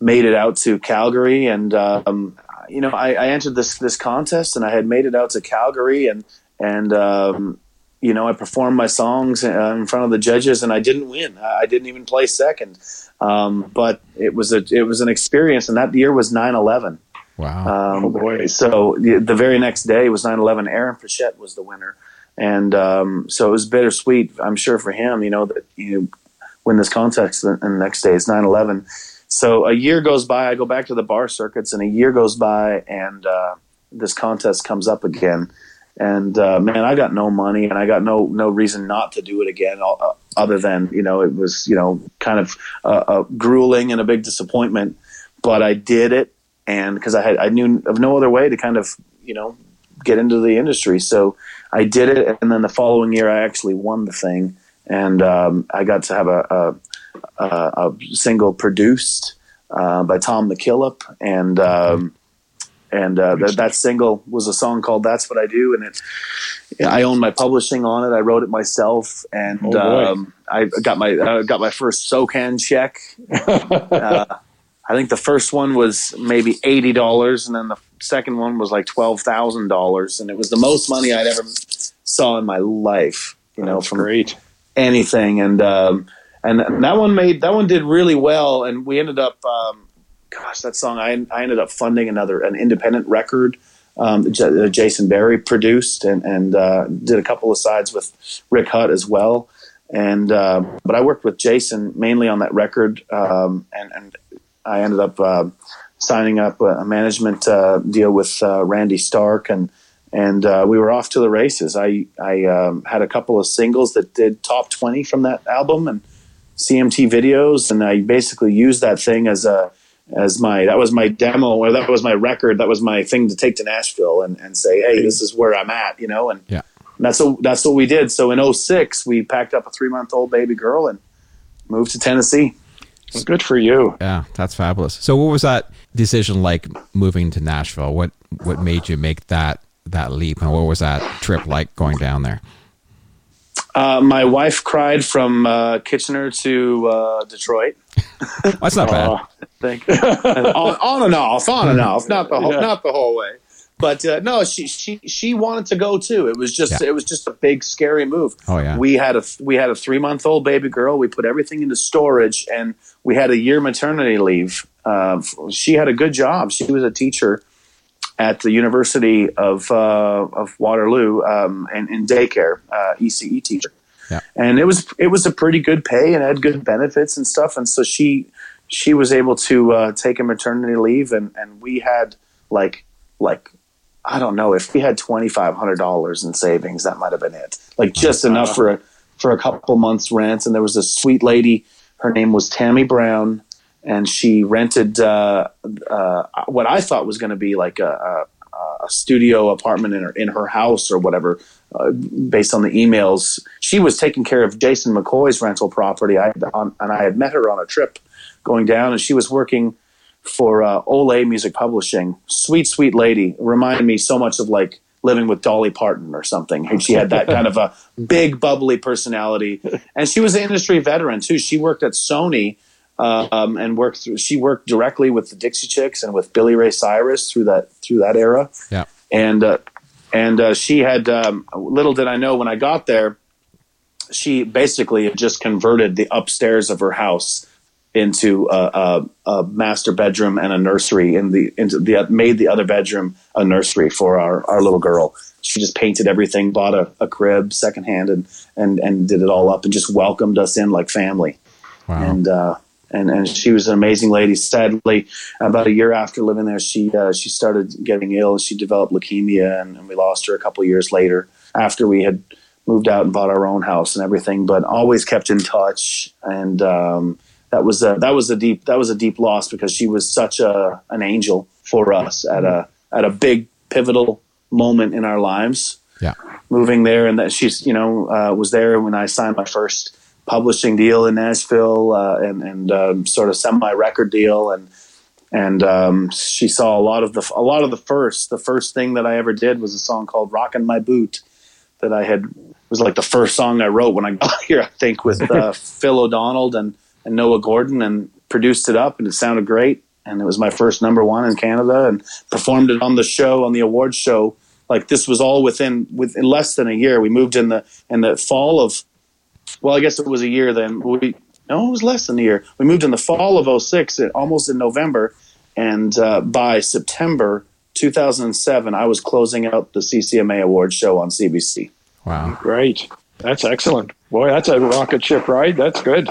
made it out to Calgary, and um, you know I, I entered this this contest, and I had made it out to Calgary, and and um, you know I performed my songs uh, in front of the judges, and I didn't win. I I didn't even play second, um, but it was a it was an experience, and that year was 9-11. Wow. Um, Oh, boy. So the, the very next day was 9/11. Aaron Pritchett was the winner, and um, so it was bittersweet. I'm sure for him, you know, that you win this contest, and the next day is 9/11. So a year goes by. I go back to the bar circuits, and a year goes by, and uh, this contest comes up again. And uh, man, I got no money, and I got no no reason not to do it again, other than you know it was you know kind of grueling and a big disappointment. But I did it, and because I had I knew of no other way to kind of you know get into the industry, so I did it. And then the following year, I actually won the thing, and um, I got to have a, a, a, a single produced uh, by Tom McKillip, and um, and uh, that that single was a song called "That's What I Do," and it I own my publishing on it. I wrote it myself, and Oh, um, I got my uh, got my first SOCAN check. uh, I think the first one was maybe eighty dollars, and then the second one was like twelve thousand dollars, and it was the most money I'd ever saw in my life. You know, That's from great. anything, and um, and that one made that one did really well, and we ended up, um, gosh, that song I I ended up funding another an independent record. Um, J- Jason Barry produced and and uh, did a couple of sides with Rick Hutt as well, and uh, but I worked with Jason mainly on that record, um, and and I ended up uh, signing up a, management uh, deal with uh, Randy Stark and and uh, we were off to the races. I I um, had a couple of singles that did top twenty from that album and CMT videos, and I basically used that thing as a as my that was my demo or that was my record. That was my thing to take to Nashville and, and say, hey, this is where I'm at, you know. And Yeah. that's what that's what we did. So in 06, we packed up a three month old baby girl and moved to Tennessee. Good for you. Yeah, that's fabulous. So, what was that decision like moving to Nashville? What what made you make that that leap, and what was that trip like going down there? Uh, my wife cried from uh, Kitchener to uh, Detroit. That's not bad. Oh, think on, on and off, on and off, not the whole, Yeah. not the whole way. But uh, no, she she she wanted to go too. It was just Yeah. it was just a big scary move. Oh, yeah. we had a we had a three month old baby girl. We put everything into storage, and we had a year maternity leave. Uh, she had a good job. She was a teacher at the University of uh, of Waterloo um, and in daycare, uh, ECE teacher. Yeah. And it was it was a pretty good pay and had good benefits and stuff. And so she she was able to uh, take a maternity leave, and and we had like like I don't know if we had twenty five hundred dollars in savings, that might have been it. Like just enough for a for a couple months rent. And there was a sweet lady. Her name was Tammy Brown, and she rented uh, uh, what I thought was going to be like a, a, a studio apartment in her in her house or whatever. Uh, based on the emails, she was taking care of Jason McCoy's rental property. I on, and I had met her on a trip going down, and she was working for uh, ole Music Publishing. Sweet, sweet lady. Reminded me so much of like living with Dolly Parton or something. And She had that kind of a big, bubbly personality, and she was an industry veteran too. She worked at Sony. Um, and worked through. She worked directly with the Dixie Chicks and with Billy Ray Cyrus through that through that era Yeah. and uh, and uh, she had um, little did I know when I got there, she basically had just converted the upstairs of her house into a, a, a, master bedroom and a nursery in the into the made the other bedroom a nursery for our, our little girl. She just painted everything, bought a, a crib secondhand, and and and did it all up, and just welcomed us in like family. Wow. And uh, and and she was an amazing lady. Sadly, about a year after living there, she uh, she started getting ill. She developed leukemia, and, and we lost her a couple years later after we had moved out and bought our own house and everything. But always kept in touch and. Um, that was a, that was a deep that was a deep loss because she was such a an angel for us at a at a big pivotal moment in our lives. Yeah, moving there and that she's you know uh, was there when I signed my first publishing deal in Nashville uh, and and um, sort of semi record deal and and um, she saw a lot of the a lot of the first the first thing that I ever did was a song called "Rockin' My Boot" that I had was like the first song I wrote when I got here I think with uh, Phil O'Donnell and and Noah Gordon and produced it up, and it sounded great. And it was my first number one in Canada, and performed it on the show on the awards show. Like this was all within within less than a year. We moved in the in the fall of, well, I guess it was a year then. We no, it was less than a year. We moved in the fall of 06, almost in November, and uh, by September 2007, I was closing out the CCMA awards show on CBC. Wow, great! That's excellent. Boy, that's a rocket ship ride. That's good.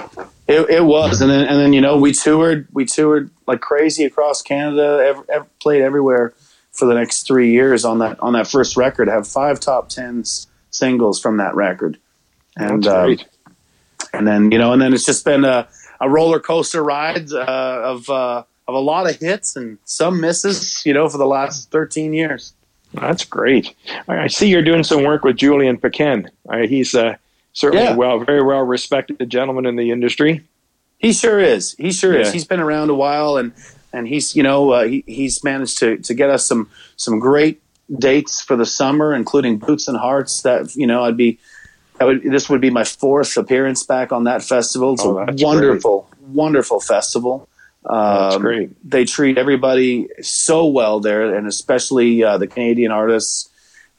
It, it was, and then and then you know we toured we toured like crazy across Canada, ever, ever, played everywhere for the next three years on that on that first record. I Have five top tens singles from that record, and uh, and then you know, and then it's just been a, a roller coaster ride uh, of uh, of a lot of hits and some misses, you know, for the last thirteen years. That's great. I see you're doing some work with Julian Pequin. He's uh, certainly yeah. well, very well respected gentleman in the industry. He sure is. He sure yeah. is. He's been around a while, and and he's you know uh, he, he's managed to to get us some some great dates for the summer, including Boots and Hearts. That you know I'd be. Would, this would be my fourth appearance back on that festival. It's oh, a wonderful, great. wonderful festival. Um, that's great. They treat everybody so well there, and especially uh, the Canadian artists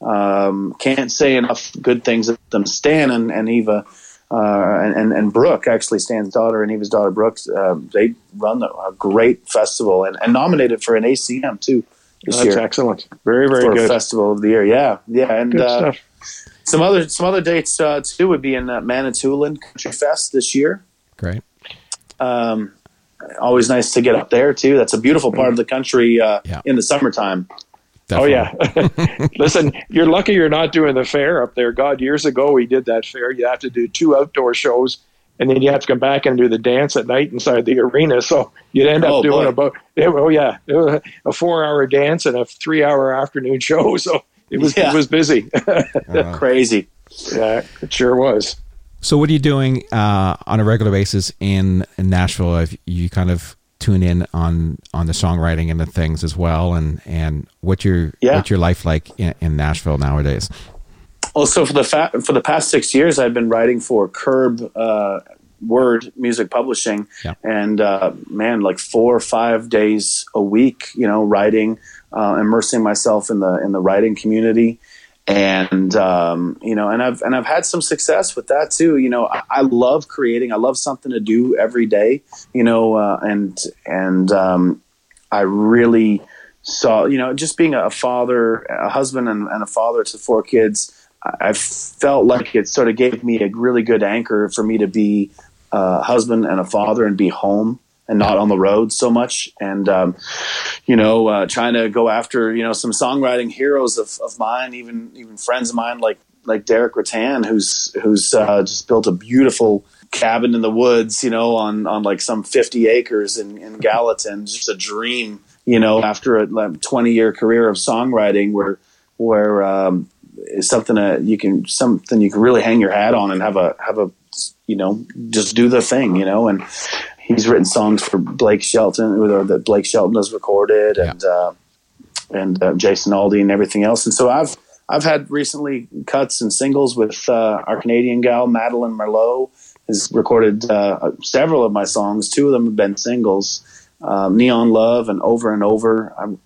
um, can't say enough good things of them. Stan and, and Eva uh, and, and Brooke, actually Stan's daughter and Eva's daughter Brooke, uh, they run a great festival and, and nominated for an ACM too this That's year. excellent. Very very for good. Festival of the year. Yeah, yeah, and uh, some other some other dates uh, too would be in uh, Manitoulin Country Fest this year. Great. Um, always nice to get up there too. That's a beautiful part of the country uh, yeah. in the summertime. Definitely. Oh yeah. Listen, you're lucky you're not doing the fair up there. God, years ago we did that fair. You have to do two outdoor shows, and then you have to come back and do the dance at night inside the arena. So you'd end up oh, doing boy. about oh yeah, a four hour dance and a three hour afternoon show. So it was yeah. it was busy. uh, Crazy. Yeah, it sure was. So what are you doing uh, on a regular basis in, in Nashville? Have you kind of tune in on on the songwriting and the things as well, and and what's your yeah. what's your life like in, in Nashville nowadays? Well, so for the fa- for the past six years, I've been writing for Curb uh, Word Music Publishing, yeah. and uh, man, like four or five days a week, you know, writing, uh, immersing myself in the in the writing community, and um, you know, and I've and I've had some success with that too. You know, I, I love creating. I love something to do every day. You know, uh, and and um, I really saw. You know, just being a father, a husband, and, and a father to four kids. I felt like it sort of gave me a really good anchor for me to be husband and a father and be home and not on the road so much. And, um, you know, uh, trying to go after, you know, some songwriting heroes of, of mine, even, even friends of mine like, like Deric Ruttan, who's, who's, uh, just built a beautiful cabin in the woods, you know, on, on like some 50 acres in, in Gallatin, just a dream, you know, after a 20 year career of songwriting where, where, um, is something that you can, something you can really hang your hat on and have a, have a, you know, just do the thing, you know, and, he's written songs for Blake Shelton, or that Blake Shelton has recorded, and yeah. uh, and uh, Jason Aldean and everything else. And so I've I've had recently cuts and singles with uh, our Canadian gal Madeline Merlo has recorded uh, several of my songs. Two of them have been singles, um, Neon Love and Over and Over.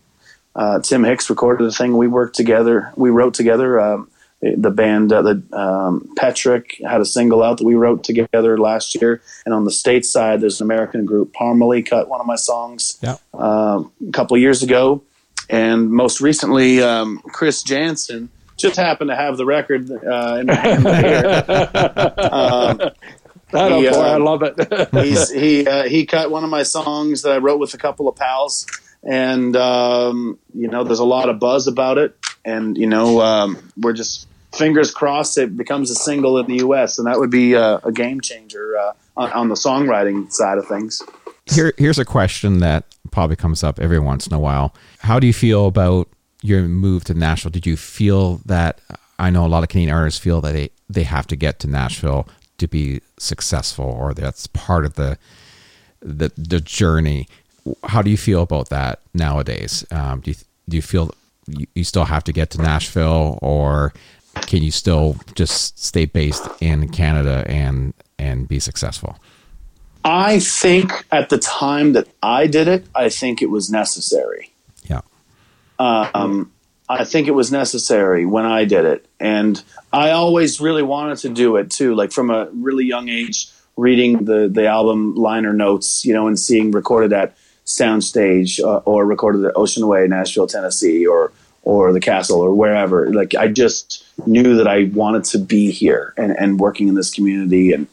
Uh, Tim Hicks recorded a thing. We worked together. We wrote together. Um, the band, uh, the um, Petrick had a single out that we wrote together last year. And on the state side, there's an American group, Parmalee, cut one of my songs Yeah. um, a couple of years ago. And most recently, um, Chris Janson just happened to have the record uh, in my hand here. Um, That He, boy, I love it. he's he uh, he cut one of my songs that I wrote with a couple of pals, and um, you know, there's a lot of buzz about it, and you know, um, we're just fingers crossed it becomes a single in the U.S. and that would be uh, a game changer uh, on, on the songwriting side of things. Here, here's a question that probably comes up every once in a while. How do you feel about your move to Nashville? Did you feel that? I know a lot of Canadian artists feel that they, they have to get to Nashville to be successful, or that's part of the the, the journey. How do you feel about that nowadays? Um, do you do you feel you, you still have to get to Nashville, or can you still just stay based in Canada and and be successful? I think at the time that I did it, I think it was necessary. Yeah. Um, I think it was necessary when I did it, and I always really wanted to do it too. Like from a really young age, reading the the album liner notes, you know, and seeing recorded at Soundstage uh, or recorded at Ocean Way, Nashville, Tennessee, or or the Castle or wherever. Like I just knew that I wanted to be here and, and working in this community and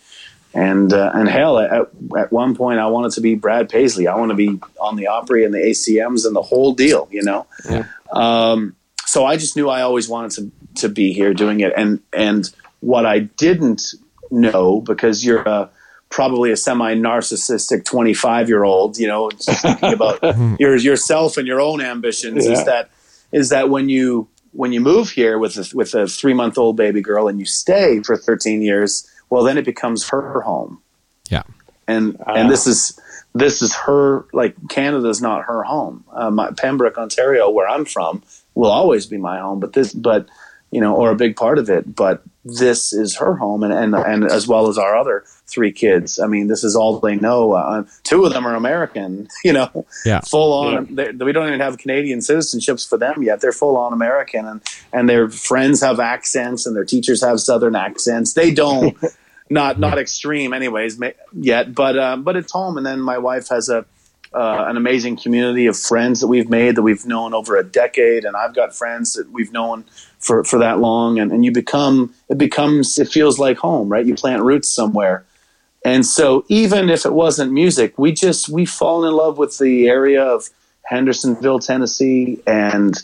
and uh, and hell, at, at one point I wanted to be Brad Paisley. I want to be on the Opry and the ACMs and the whole deal, you know. Yeah. Um, so I just knew I always wanted to to be here doing it. And and what I didn't know because you're a, probably a semi narcissistic 25 year old, you know, just thinking about your yourself and your own ambitions Yeah. is that is that when you when you move here with a, with a three month old baby girl and you stay for 13 years, well, then it becomes her home. Yeah. And Ah. and this is this is her like Canada's not her home. Uh, my, Pembroke, Ontario, where I'm from, will always be my home. But this, but you know, or a big part of it. But this is her home, and and and as well as our other three kids. I mean, this is all they know. Uh, two of them are American. You know, Yeah. full on. they We don't even have Canadian citizenships for them yet. They're full on American, and and their friends have accents, and their teachers have Southern accents. They don't. not not extreme, anyways, yet. But uh, but it's home, and then my wife has a uh, an amazing community of friends that we've made that we've known over a decade, and I've got friends that we've known for for that long, and and you become it becomes it feels like home, right? You plant roots somewhere. And so even if it wasn't music, we just we fall in love with the area of Hendersonville, Tennessee, and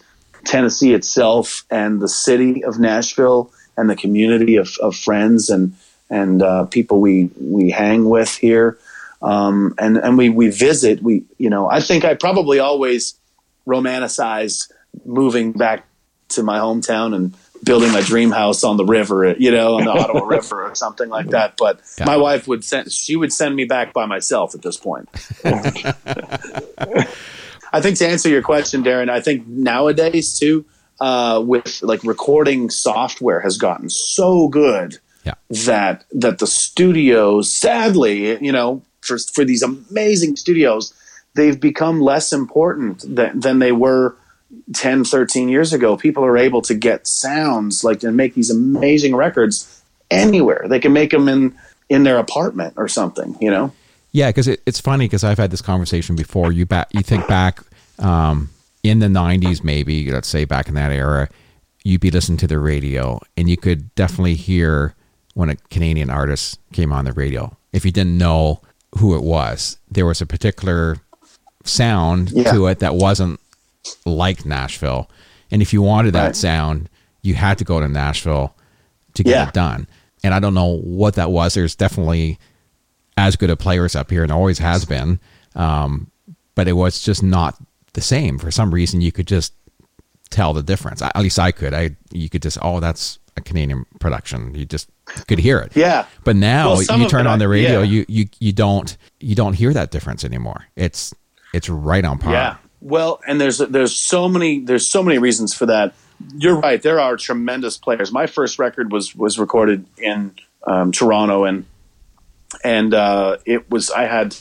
Tennessee itself, and the city of Nashville, and the community of, of friends and and uh, people we we hang with here, um, and and we we visit. We you know I think I probably always romanticized moving back to my hometown and building my dream house on the river, you know, on the Ottawa River or something like that. But Yeah. my wife would send she would send me back by myself at this point. I think to answer your question, Darren, I think nowadays too, uh, with like recording software has gotten so good Yeah. that that the studios, sadly, you know, for for these amazing studios, they've become less important than, than they were 10, 13 years ago. People are able to get sounds like and make these amazing records anywhere. They can make them in in their apartment or something, you know. Yeah, because it, it's funny because I've had this conversation before. You back, you think back um, in the '90s, maybe let's say back in that era, you'd be listening to the radio, and you could definitely hear when a Canadian artist came on the radio. If you didn't know who it was, there was a particular sound Yeah. to it that wasn't like Nashville, and if you wanted that Right. sound, you had to go to Nashville to get Yeah. it done. And I don't know what that was. There's definitely as good of players up here and always has been. Um, but it was just not the same. For some reason, you could just tell the difference. At least I could. I you could just oh that's a Canadian production. You just could hear it. Yeah. But now Well, you turn on the radio, yeah. you, you you don't you don't hear that difference anymore. It's it's right on par. Yeah. Well, and there's there's so many there's so many reasons for that. You're right. There are tremendous players. My first record was was recorded in um, Toronto, and and uh, it was I had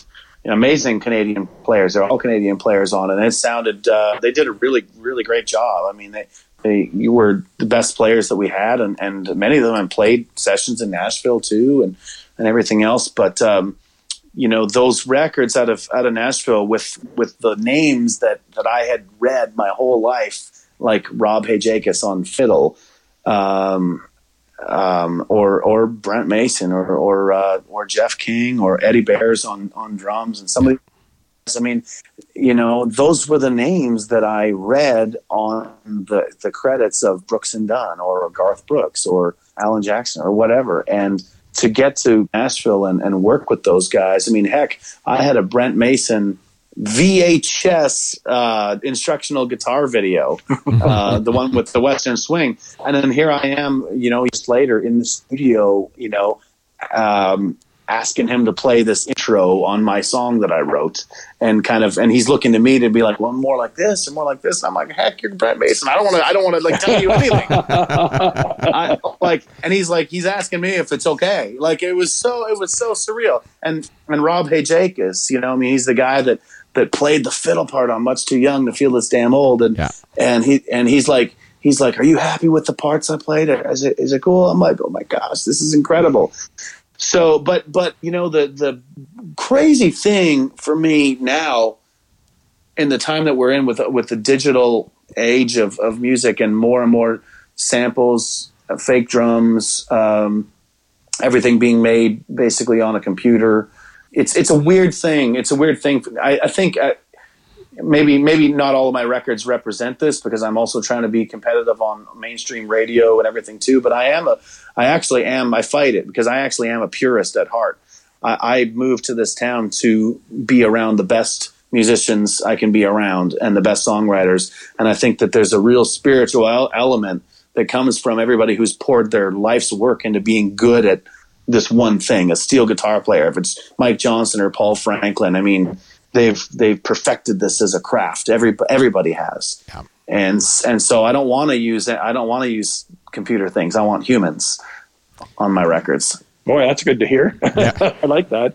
amazing Canadian players. They're all Canadian players on it, and it sounded. Uh, they did a really really great job. I mean, they they you were the best players that we had, and, and many of them had played sessions in Nashville too, and and everything else. But um, you know those records out of out of Nashville with with the names that that I had read my whole life, like Rob Hajacos on fiddle, um, um, or or Brent Mason, or or uh, or Jeff King, or Eddie Bayers on on drums, and some of I mean, you know, those were the names that I read on the the credits of Brooks and Dunn or Garth Brooks or Alan Jackson or whatever. And to get to Nashville and, and work with those guys, I mean, heck, I had a Brent Mason VHS uh, instructional guitar video, uh, the one with the Western Swing, and then here I am, you know, years later in the studio, you know, um, asking him to play this intro on my song that I wrote, and kind of, and he's looking to me to be like, well, more like this and more like this. And I'm like, heck, you're Brent Mason. I don't want to, I don't want to like tell you anything. I, like, and he's like, he's asking me if it's okay. Like, it was so, it was so surreal. And and Rob Hajacos, you know, I mean, he's the guy that that played the fiddle part on Much Too Young to Feel This Damn Old, and Yeah. and he and he's like. He's like, "Are you happy with the parts I played? Is it is it cool?" I'm like, "Oh my gosh, this is incredible." So, but but you know the the crazy thing for me now, in the time that we're in with with the digital age of of music and more and more samples, uh, fake drums, um, everything being made basically on a computer. It's it's a weird thing. It's a weird thing. I, I think. uh maybe maybe not all of my records represent this because I'm also trying to be competitive on mainstream radio and everything too. But I am a, I actually am. I fight it because I actually am a purist at heart. I, I moved to this town to be around the best musicians I can be around and the best songwriters, and I think that there's a real spiritual element that comes from everybody who's poured their life's work into being good at this one thing, a steel guitar player. If it's Mike Johnson or Paul Franklin, I mean, they've they've perfected this as a craft. Every everybody has, Yeah. and and so I don't want to use I don't want to use computer things. I want humans on my records. Boy, that's good to hear. I like that.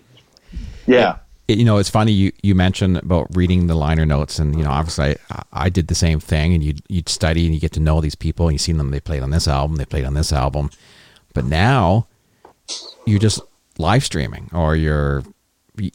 Yeah, It- you know, it's funny you, you mentioned about reading the liner notes, and you know, obviously, I, I did the same thing. And you you'd study and you get to know these people, and you see them. They played on this album, they played on this album, but now you're just live streaming, or you're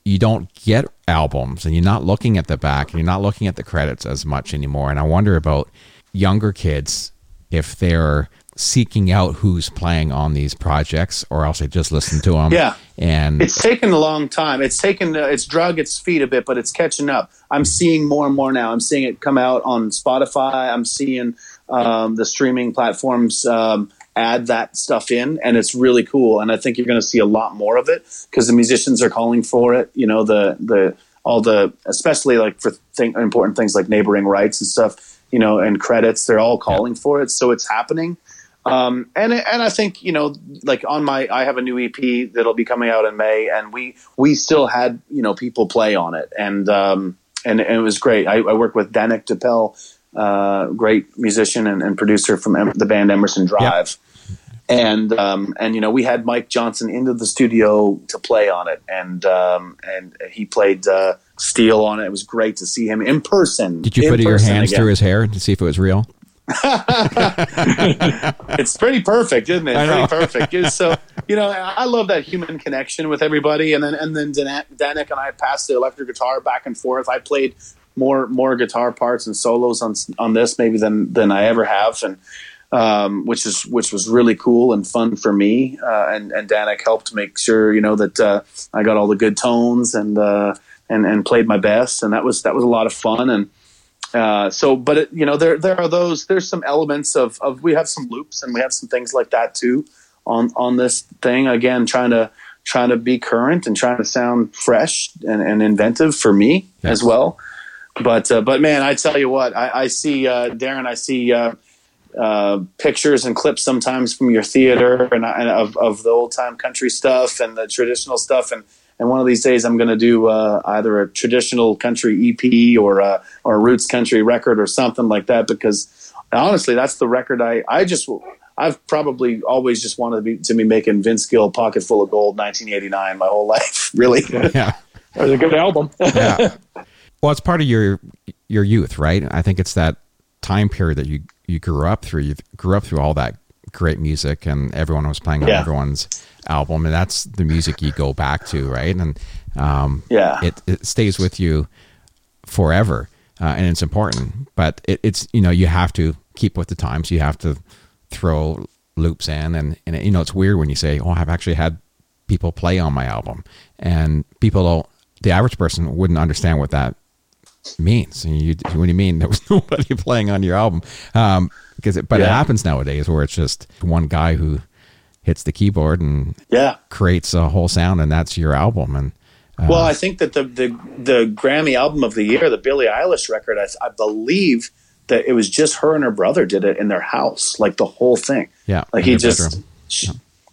you- don't get albums, and you're not looking at the back, and you're not looking at the credits as much anymore. And I wonder about younger kids if they're seeking out who's playing on these projects, or else they just listen to them. Yeah. and it's taken a long time. It's taken uh, it's drug its feet a bit, but it's catching up. I'm seeing more and more now. I'm seeing it come out on Spotify. I'm seeing um, the streaming platforms um, add that stuff in, and it's really cool. And I think you're going to see a lot more of it because the musicians are calling for it. You know, the the all the especially like for thing, important things like neighboring rights and stuff. You know, and credits, they're all calling for it, so it's happening. Um, and and I think you know, like on my, I have a new EP that'll be coming out in May, and we we still had you know people play on it, and um, and, and it was great. I, I work with Danick Dupelle, uh, great musician and, and producer from em- the band Emerson Drive, and um, and you know we had Mike Johnson into the studio to play on it, and um, and he played uh, steel on it. It was great to see him in person. Did you put your hands again. through his hair to see if it was real? it's pretty perfect, isn't it? Pretty perfect. So you know, I love that human connection with everybody, and then and then Dan- Danick and I passed the electric guitar back and forth. I played more more guitar parts and solos on on this maybe than than I ever have, and um, which is which was really cool and fun for me. Uh, and and Danick helped make sure you know that uh, I got all the good tones and uh, and and played my best, and that was that was a lot of fun and. Uh, so, but it, you know, there there are those. There's some elements of of we have some loops and we have some things like that too on on this thing. Again, trying to trying to be current and trying to sound fresh and, and inventive for me Yeah. as well. But uh, but man, I tell you what, I, I see uh, Darren. I see uh, uh, pictures and clips sometimes from your theater and, and of of the old time country stuff and the traditional stuff and. And one of these days, I'm going to do uh, either a traditional country EP or a, or a roots country record or something like that. Because honestly, that's the record I I just I've probably always just wanted to be to be making Vince Gill Pocket Full of Gold 1989 my whole life. Really, Yeah. That was a good album. yeah. Well, it's part of your your youth, right? I think it's that time period that you you grew up through. You grew up through all that great music, and everyone was playing on Yeah. everyone's album, and that's the music you go back to, right? And um, Yeah. it it stays with you forever, uh, and it's important. But it, it's you know you have to keep with the times. You have to throw loops in, and and you know it's weird when you say, "Oh, I've actually had people play on my album," and people don't. The average person wouldn't understand what that means. You, what do you mean there was nobody playing on your album? Um, because it, but it happens nowadays where it's just one guy who hits the keyboard and Yeah. creates a whole sound, and that's your album. And uh, Well, I think that the, the the Grammy album of the year, the Billie Eilish record, I, I believe that it was just her and her brother did it in their house, like the whole thing. yeah, Like he just she-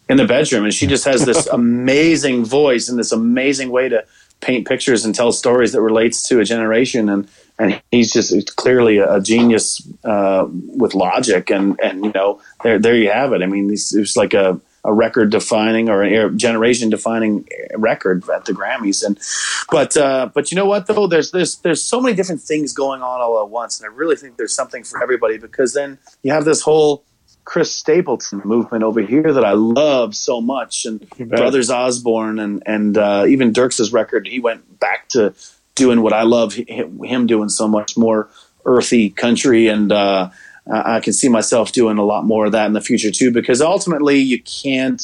in the bedroom, and she just has this amazing voice and this amazing way to paint pictures and tell stories that relates to a generation. And and he's just clearly a, genius uh, with logic. And and you know there there you have it. I mean, it's it's like a a record defining or a generation defining record at the Grammys. And but uh, but you know what though? There's there's there's so many different things going on all at once, and I really think there's something for everybody because then you have this whole Chris Stapleton movement over here that I love so much, and Brothers Osborne and and uh, even Dierks's record. He went back to doing what I love him doing so much more earthy country, and uh, I can see myself doing a lot more of that in the future too. Because ultimately, you can't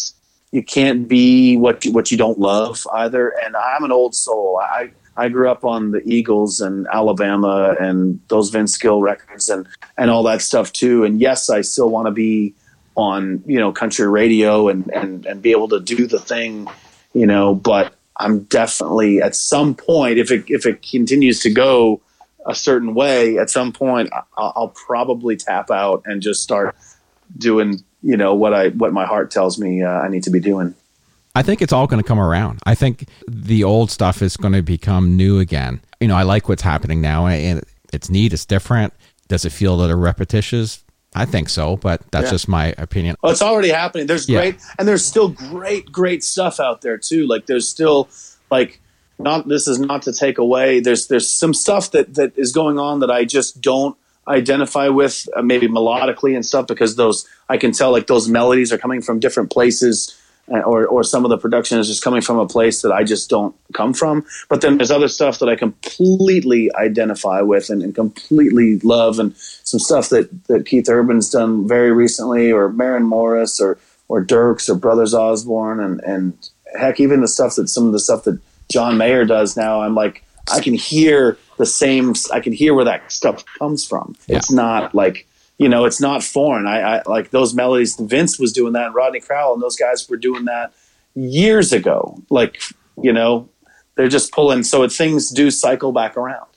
you can't be what you, what you don't love either. And I'm an old soul. I I grew up on the Eagles and Alabama and those Vince Gill records and and all that stuff too. And yes, I still want to be on you know country radio and and and be able to do the thing, you know. But I'm definitely at some point if it if it continues to go a certain way, at some point I'll, I'll probably tap out and just start doing you know what I what my heart tells me uh, I need to be doing. I think it's all going to come around. I think the old stuff is going to become new again. You know, I like what's happening now, and it's neat. It's different. Does it feel a little repetitious? I think so, but that's Yeah. just my opinion. Oh, it's already happening. There's Yeah. great, and there's still great, great stuff out there too. Like there's still like not. This is not to take away. There's there's some stuff that that is going on that I just don't identify with, uh, maybe melodically and stuff, because those I can tell like those melodies are coming from different places. Uh, Or, or some of the production is just coming from a place that I just don't come from. But then there's other stuff that I completely identify with and, and completely love, and some stuff that, that Keith Urban's done very recently, or Maren Morris, or or Dierks, or Brothers Osborne, and and heck, even the stuff that some of the stuff that John Mayer does now. I'm like, I can hear the same. I can hear where that stuff comes from. Yeah. It's not like you know, it's not foreign. I, I like those melodies. Vince was doing that, and Rodney Crowell, and those guys were doing that years ago. Like you know, they're just pulling. So it, things do cycle back around.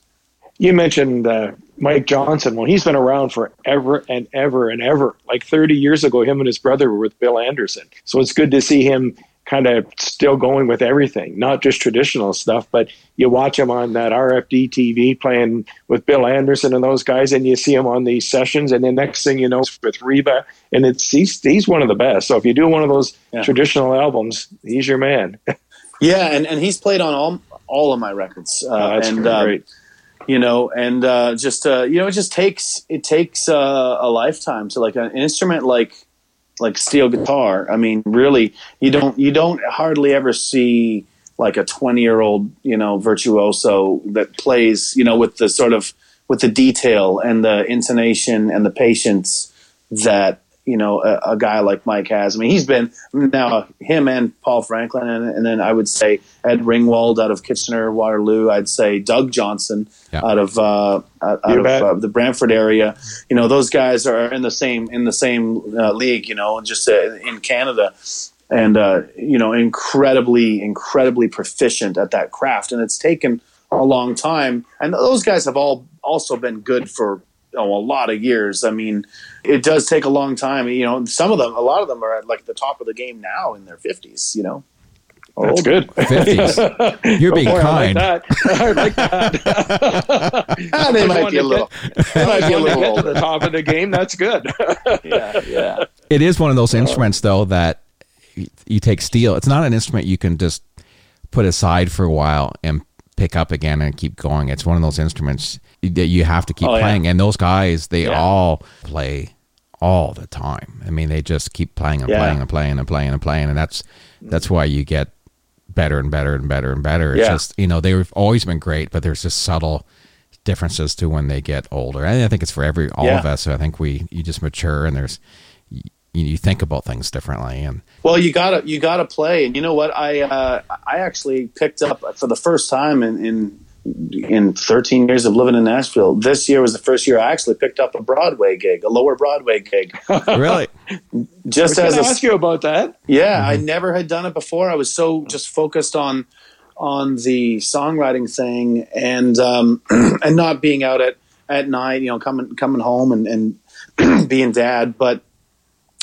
You mentioned uh, Mike Johnson. Well, he's been around forever and ever and ever. Like 30 years ago, him and his brother were with Bill Anderson. So it's good to see him kind of still going with everything, not just traditional stuff, but you watch him on that RFD TV playing with Bill Anderson and those guys, and you see him on these sessions, and the next thing you know, it's with Reba, and it's he's he's one of the best. So if you do one of those Yeah. traditional albums, he's your man. Yeah, and, and he's played on all all of my records. Uh, Oh, that's and great. uh, you know, and uh, just uh, you know, it just takes it takes uh, a lifetime to like an instrument like like steel guitar. I mean, really, you don't you don't hardly ever see like a twenty year old you know virtuoso that plays you know with the sort of with the detail and the intonation and the patience that you know a, a guy like Mike has. I mean, he's been now him and Paul Franklin, and, and then I would say Ed Ringwald out of Kitchener Waterloo. I'd say Doug Johnson Yeah. out of uh, out You of uh, the Brantford area. You know, those guys are in the same in the same uh, league. You know, just uh, in Canada. And uh, you know, incredibly, incredibly proficient at that craft, and it's taken a long time. And those guys have all also been good for you know, a lot of years. I mean, it does take a long time. You know, some of them, a lot of them are at like the top of the game now in their fifties. You know, Or That's good. 50s. You're being Boy, kind. I like that. I like that. Ah, they might be a little. They might be a little they get to the older. top of the game, that's good. Yeah, yeah. It is one of those instruments, though, that you take steel. It's not an instrument you can just put aside for a while and pick up again and keep going. It's one of those instruments that you have to keep Oh, yeah. playing. And those guys, they Yeah. all play all the time. I mean, they just keep playing and Yeah. playing and playing and playing and playing, and that's that's why you get better and better and better and better. It's Yeah. just you know they've always been great, but there's just subtle differences to when they get older. And I think it's for every all of Yeah. us. I think we you just mature and there's you, you think about things differently and Well, you gotta you gotta play, and you know what? I uh, I actually picked up for the first time in, in in 13 years of living in Nashville. This year was the first year I actually picked up a Broadway gig, a lower Broadway gig. really Just I was as going a to ask you about that. yeah, I never had done it before. I was so just focused on on the songwriting thing and um, and not being out at at night, you know, coming coming home and and being dad, but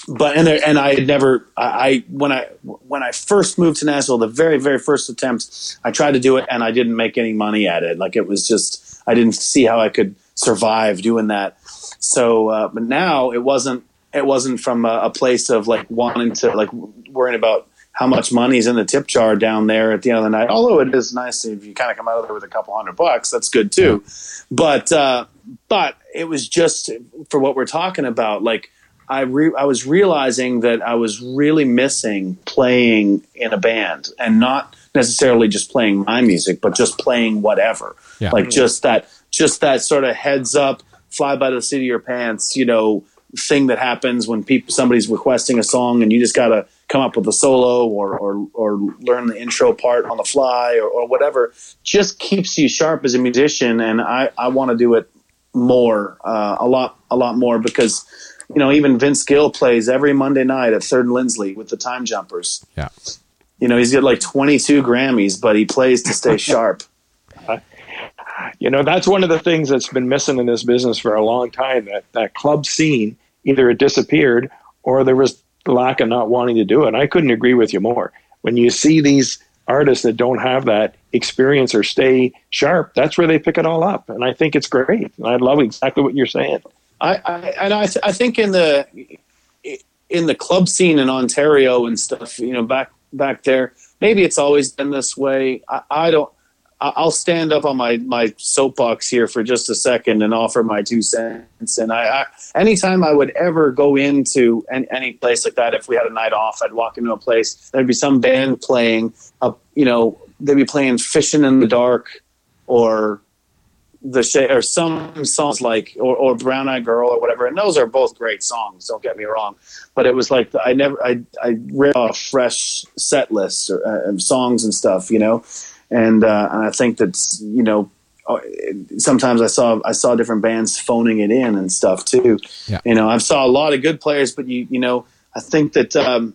but and there, and I had never I, I when I when I first moved to Nashville, the very very first attempt, I tried to do it and I didn't make any money at it. Like it was just I didn't see how I could survive doing that. So, uh, but now it wasn't it wasn't from a, a place of like wanting to like worrying about how much money's in the tip jar down there at the end of the night. Although it is nice if you kind of come out of there with a couple hundred bucks, that's good too. But uh, but it was just for what we're talking about, like. I re- I was realizing that I was really missing playing in a band and not necessarily just playing my music, but just playing whatever. Yeah. Like just that, just that sort of heads up, fly by the seat of your pants, you know, thing that happens when people somebody's requesting a song and you just got to come up with a solo or, or or learn the intro part on the fly or, or whatever. Just keeps you sharp as a musician, and I I want to do it more, uh, a lot a lot more because you know, even Vince Gill plays every Monday night at Third and Lindsley with the Time Jumpers. yeah You know, he's got like 22 Grammys, but he plays to stay sharp. You know, that's one of the things that's been missing in this business for a long time. That that club scene, either it disappeared or there was lack of not wanting to do it. And I couldn't agree with you more. When you see these artists that don't have that experience or stay sharp, that's where they pick it all up. And I think it's great. And I love exactly what you're saying. I, I and I, I think in the in the club scene in Ontario and stuff, you know, back back there, maybe it's always been this way. I, I don't. I'll stand up on my my soapbox here for just a second and offer my two cents. And I, I anytime I would ever go into any, any place like that, if we had a night off, I'd walk into a place. There'd be some band playing. A, you know, they'd be playing "Fishing in the Dark" or the sh- or some songs like or, or Brown Eyed Girl or whatever, and those are both great songs. Don't get me wrong, but it was like I never I I read a fresh set list or, uh, of songs and stuff, you know, and uh, and I think that's you know uh, sometimes I saw I saw different bands phoning it in and stuff too. Yeah. You know, I saw a lot of good players, but you you know I think that um,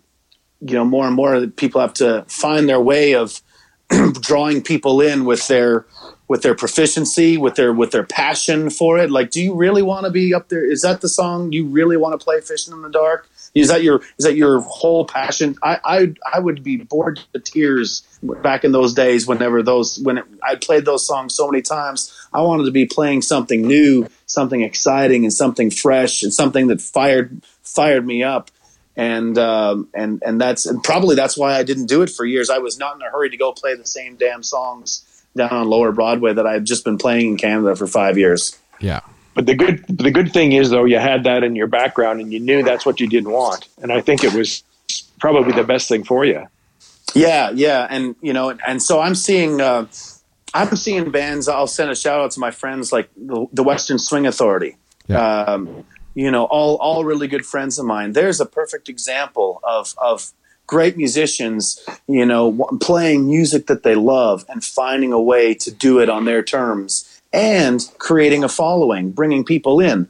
you know more and more people have to find their way of drawing people in with their with their proficiency with their with their passion for it? Like do you really want to be up there? Is that the song you really want to play fishing in the dark? Is that your is that your whole passion? I i, I would be bored to tears back in those days whenever those when it, i played those songs so many times. I wanted to be playing something new something exciting and something fresh and something that fired fired me up. And um, and and that's and probably that's why I didn't do it for years. I was not in a hurry to go play the same damn songs down on Lower Broadway that I've just been playing in Canada for five years. yeah But the good the good thing is though you had that in your background and you knew that's what you didn't want. And I think it was probably the best thing for you. Yeah, yeah, and you know, and so I'm seeing. Uh, I'm seeing bands. I'll send a shout out to my friends like the, the Western Swing Authority. Yeah. Um, you know, all all really good friends of mine. There's a perfect example of of great musicians. You know, playing music that they love and finding a way to do it on their terms and creating a following, bringing people in.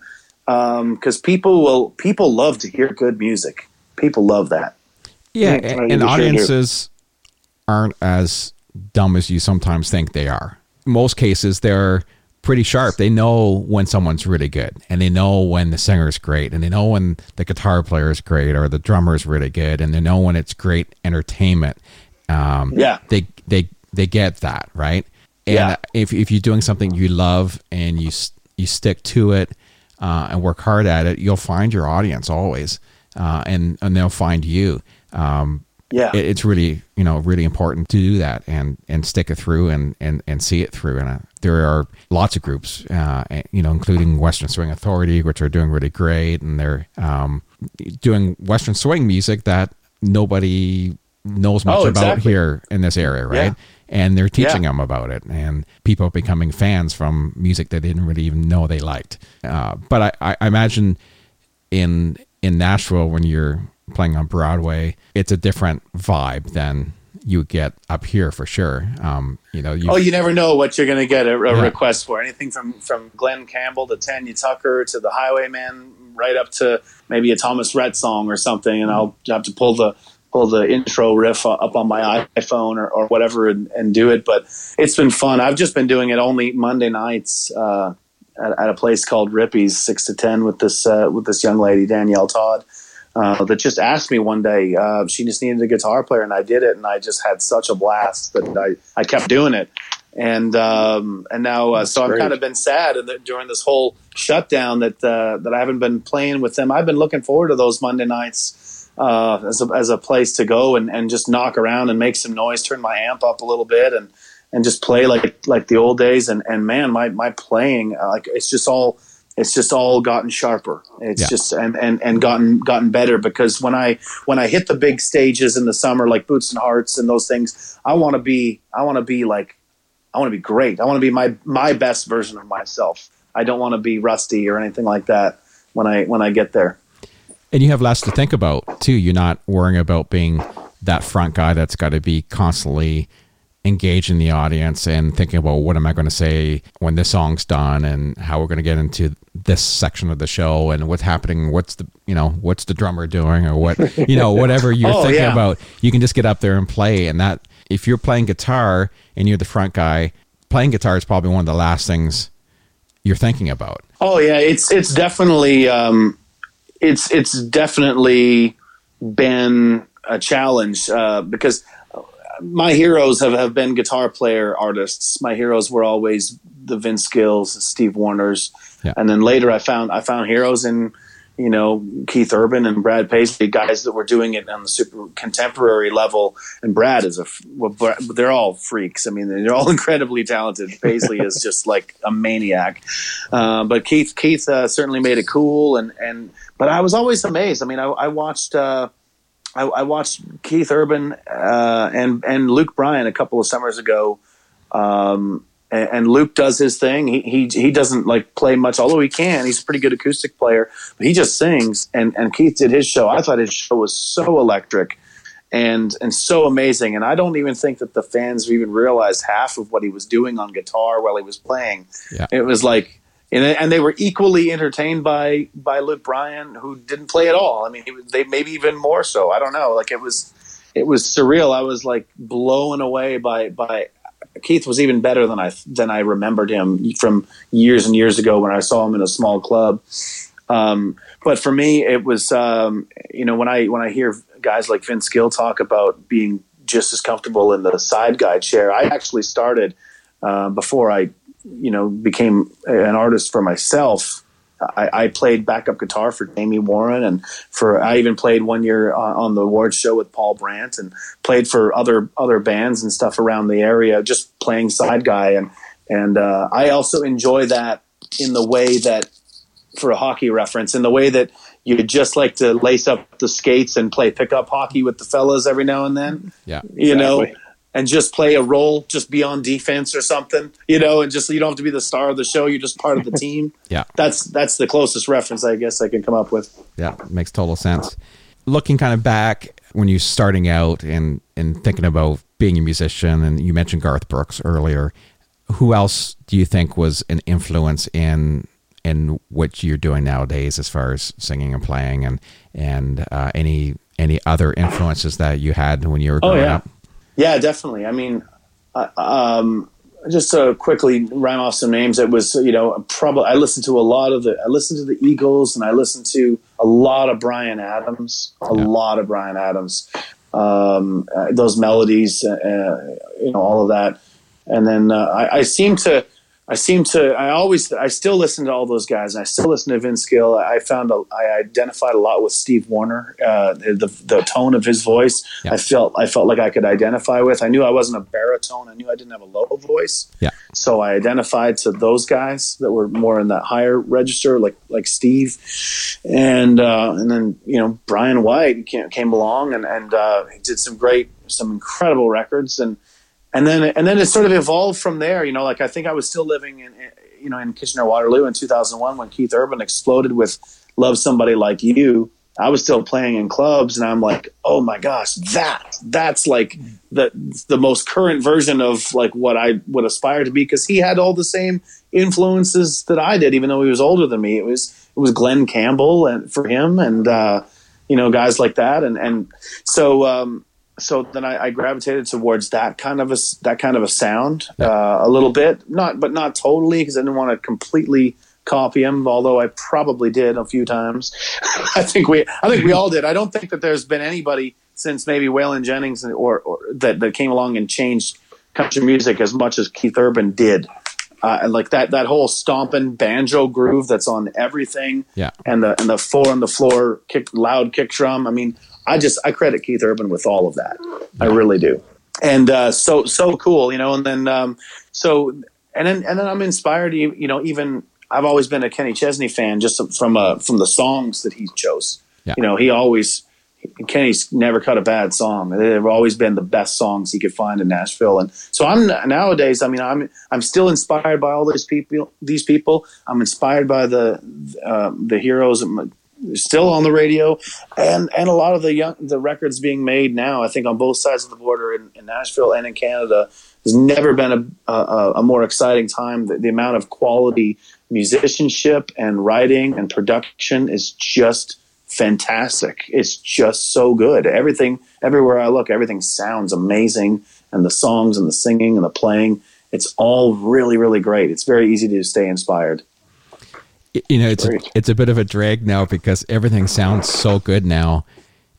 Um, because people will people love to hear good music. People love that. Yeah, and, and they sure do. audiences aren't as dumb as you sometimes think they are. In most cases, they're pretty sharp. They know when someone's really good, and they know when the singer's great, and they know when the guitar player is great or the drummer is really good, and they know when it's great entertainment. Um, Yeah. they they they get that right. And Yeah. if if you're doing something you love and you you stick to it uh, and work hard at it, you'll find your audience always, uh, and and they'll find you. Um, Yeah. it, it's really you know really important to do that and and stick it through and and and see it through. And there are lots of groups, uh, you know, including Western Swing Authority, which are doing really great, and they're um, doing Western swing music that nobody knows much Oh, about exactly. here in this area, right? Yeah. And they're teaching Yeah. them about it, and people are becoming fans from music they didn't really even know they liked. Uh, but I, I, I imagine in in Nashville when you're playing on Broadway, it's a different vibe than you get up here for sure. Um, you know, you, Oh, you never know what you're going to get a, a Yeah. request for. Anything from from Glen Campbell to Tanya Tucker to the Highwaymen, right up to maybe a Thomas Rhett song or something, and I'll have to pull the pull the intro riff up on my iPhone or, or whatever and, and do it. But it's been fun. I've just been doing it only Monday nights uh, at, at a place called Rippy's, six to ten, with this uh, with this young lady Danielle Todd. Uh, that just asked me one day. Uh, she just needed a guitar player, and I did it, and I just had such a blast that I, I kept doing it. And um, and now, uh, so I've kind of been sad during this whole shutdown that uh, that I haven't been playing with them. I've been looking forward to those Monday nights uh, as a, as a place to go and, and just knock around and make some noise, turn my amp up a little bit, and and just play like like the old days. And and man, my my playing uh, like it's just all it's just all gotten sharper. It's Yeah. just and, and and gotten gotten better because when I when I hit the big stages in the summer like Boots and Hearts and those things, I want to be I want to be like I want to be great. I want to be my my best version of myself. I don't want to be rusty or anything like that when I when I get there. and you have less to think about too. You're not worrying about being that front guy that's got to be constantly engaged in the audience and thinking about what am I going to say when this song's done and how we're going to get into this section of the show and what's happening. What's the you know what's the drummer doing or what you know whatever you're Oh, thinking yeah. about. You can just get up there and play. And that if you're playing guitar and you're the front guy, playing guitar is probably one of the last things you're thinking about. Oh yeah, it's it's definitely um, it's it's definitely been a challenge uh, because my heroes have, have been guitar player artists. My heroes were always the Vince Gills, Steve Wariners, Yeah. and then later I found I found heroes in you know Keith Urban and Brad Paisley, guys that were doing it on the super contemporary level. And Brad is a well, they're all freaks. I mean, they're all incredibly talented. Paisley is just like a maniac, uh, but Keith Keith uh, certainly made it cool. And and but I was always amazed. I mean, I, I watched. Uh, I, I watched Keith Urban uh, and and Luke Bryan a couple of summers ago, um, and, and Luke does his thing. He, he he doesn't like play much, although he can. He's a pretty good acoustic player, but he just sings. And and Keith did his show. I thought his show was so electric and and so amazing. And I don't even think that the fans even realized half of what he was doing on guitar while he was playing. Yeah. It was like. And, and they were equally entertained by by Luke Bryan, who didn't play at all. I mean, he, they maybe even more so. I don't know. Like it was, it was surreal. I was like blown away by by Keith was even better than I than I remembered him from years and years ago when I saw him in a small club. Um, but for me, it was um, you know when I when I hear guys like Vince Gill talk about being just as comfortable in the side guide chair. I actually started uh, before I you know became an artist for myself. I, I played backup guitar for Jamie Warren, and for I even played one year on, on the awards show with Paul Brandt, and played for other other bands and stuff around the area, just playing side guy. And and uh, I also enjoy that in the way that, for a hockey reference, in the way that you just like to lace up the skates and play pickup hockey with the fellas every now and then Yeah. you know, Exactly. And just play a role, just be on defense or something, you know, and just you don't have to be the star of the show. You're just part of the team. Yeah. That's that's the closest reference I guess I can come up with. Yeah, makes total sense. Looking kind of back when you're starting out and and thinking about being a musician, and you mentioned Garth Brooks earlier. Who else do you think was an influence in in what you're doing nowadays, as far as singing and playing, and and uh, any any other influences that you had when you were Oh, growing yeah. up? Yeah, definitely. I mean, uh, um, just to quickly rhyme off some names, it was you know probably I listened to a lot of the I listened to the Eagles and I listened to a lot of Bryan Adams, a Yeah. lot of Bryan Adams, um, uh, those melodies, uh, you know, all of that, and then uh, I, I seem to. I seem to. I always. I still listen to all those guys. And I still listen to Vince Gill. I found. A, I identified a lot with Steve Wariner, Uh, the the tone of his voice. Yeah. I felt. I felt like I could identify with. I knew I wasn't a baritone. I knew I didn't have a low voice. Yeah. So I identified to those guys that were more in that higher register, like like Steve, and uh, and then you know Bryan White came, came along and and uh, did some great, some incredible records and and then and then it sort of evolved from there. You know, like I think I was still living in you know in Kitchener Waterloo in 2001 when Keith Urban exploded with "Love Somebody Like You." I was still playing in clubs, and I'm like, oh my gosh, that that's like the the most current version of like what I would aspire to be because he had all the same influences that I did, even though he was older than me. It was it was Glen Campbell and for him, and uh, you know guys like that, and and so um, so then I, I, gravitated towards that kind of a that kind of a sound uh, a little bit, not but not totally because I didn't want to completely copy him. Although I probably did a few times. I think we I think we all did. I don't think that there's been anybody since maybe Waylon Jennings or, or that that came along and changed country music as much as Keith Urban did. Uh, like that that whole stomping banjo groove that's on everything, yeah, and the and the four on the floor kick loud kick drum. I mean, I just I credit Keith Urban with all of that. I really do. And uh, so so cool, you know. And then um, so and then and then I'm inspired. You know, even I've always been a Kenny Chesney fan, just from uh, from the songs that he chose. Yeah. You know, he always Kenny's never cut a bad song. They've always been the best songs he could find in Nashville. And so I'm nowadays. I mean, I'm I'm still inspired by all these people. These people. I'm inspired by the uh, the heroes still on the radio, and and a lot of the young the records being made now. I think on both sides of the border in, in Nashville and in Canada, there's never been a, a, a more exciting time. The, the, amount of quality musicianship and writing and production is just fantastic. It's just so good. Everything everywhere I look, everything sounds amazing, and the songs and the singing and the playing. It's all really, really great. It's very easy to stay inspired you know it's a, it's a bit of a drag now because everything sounds so good now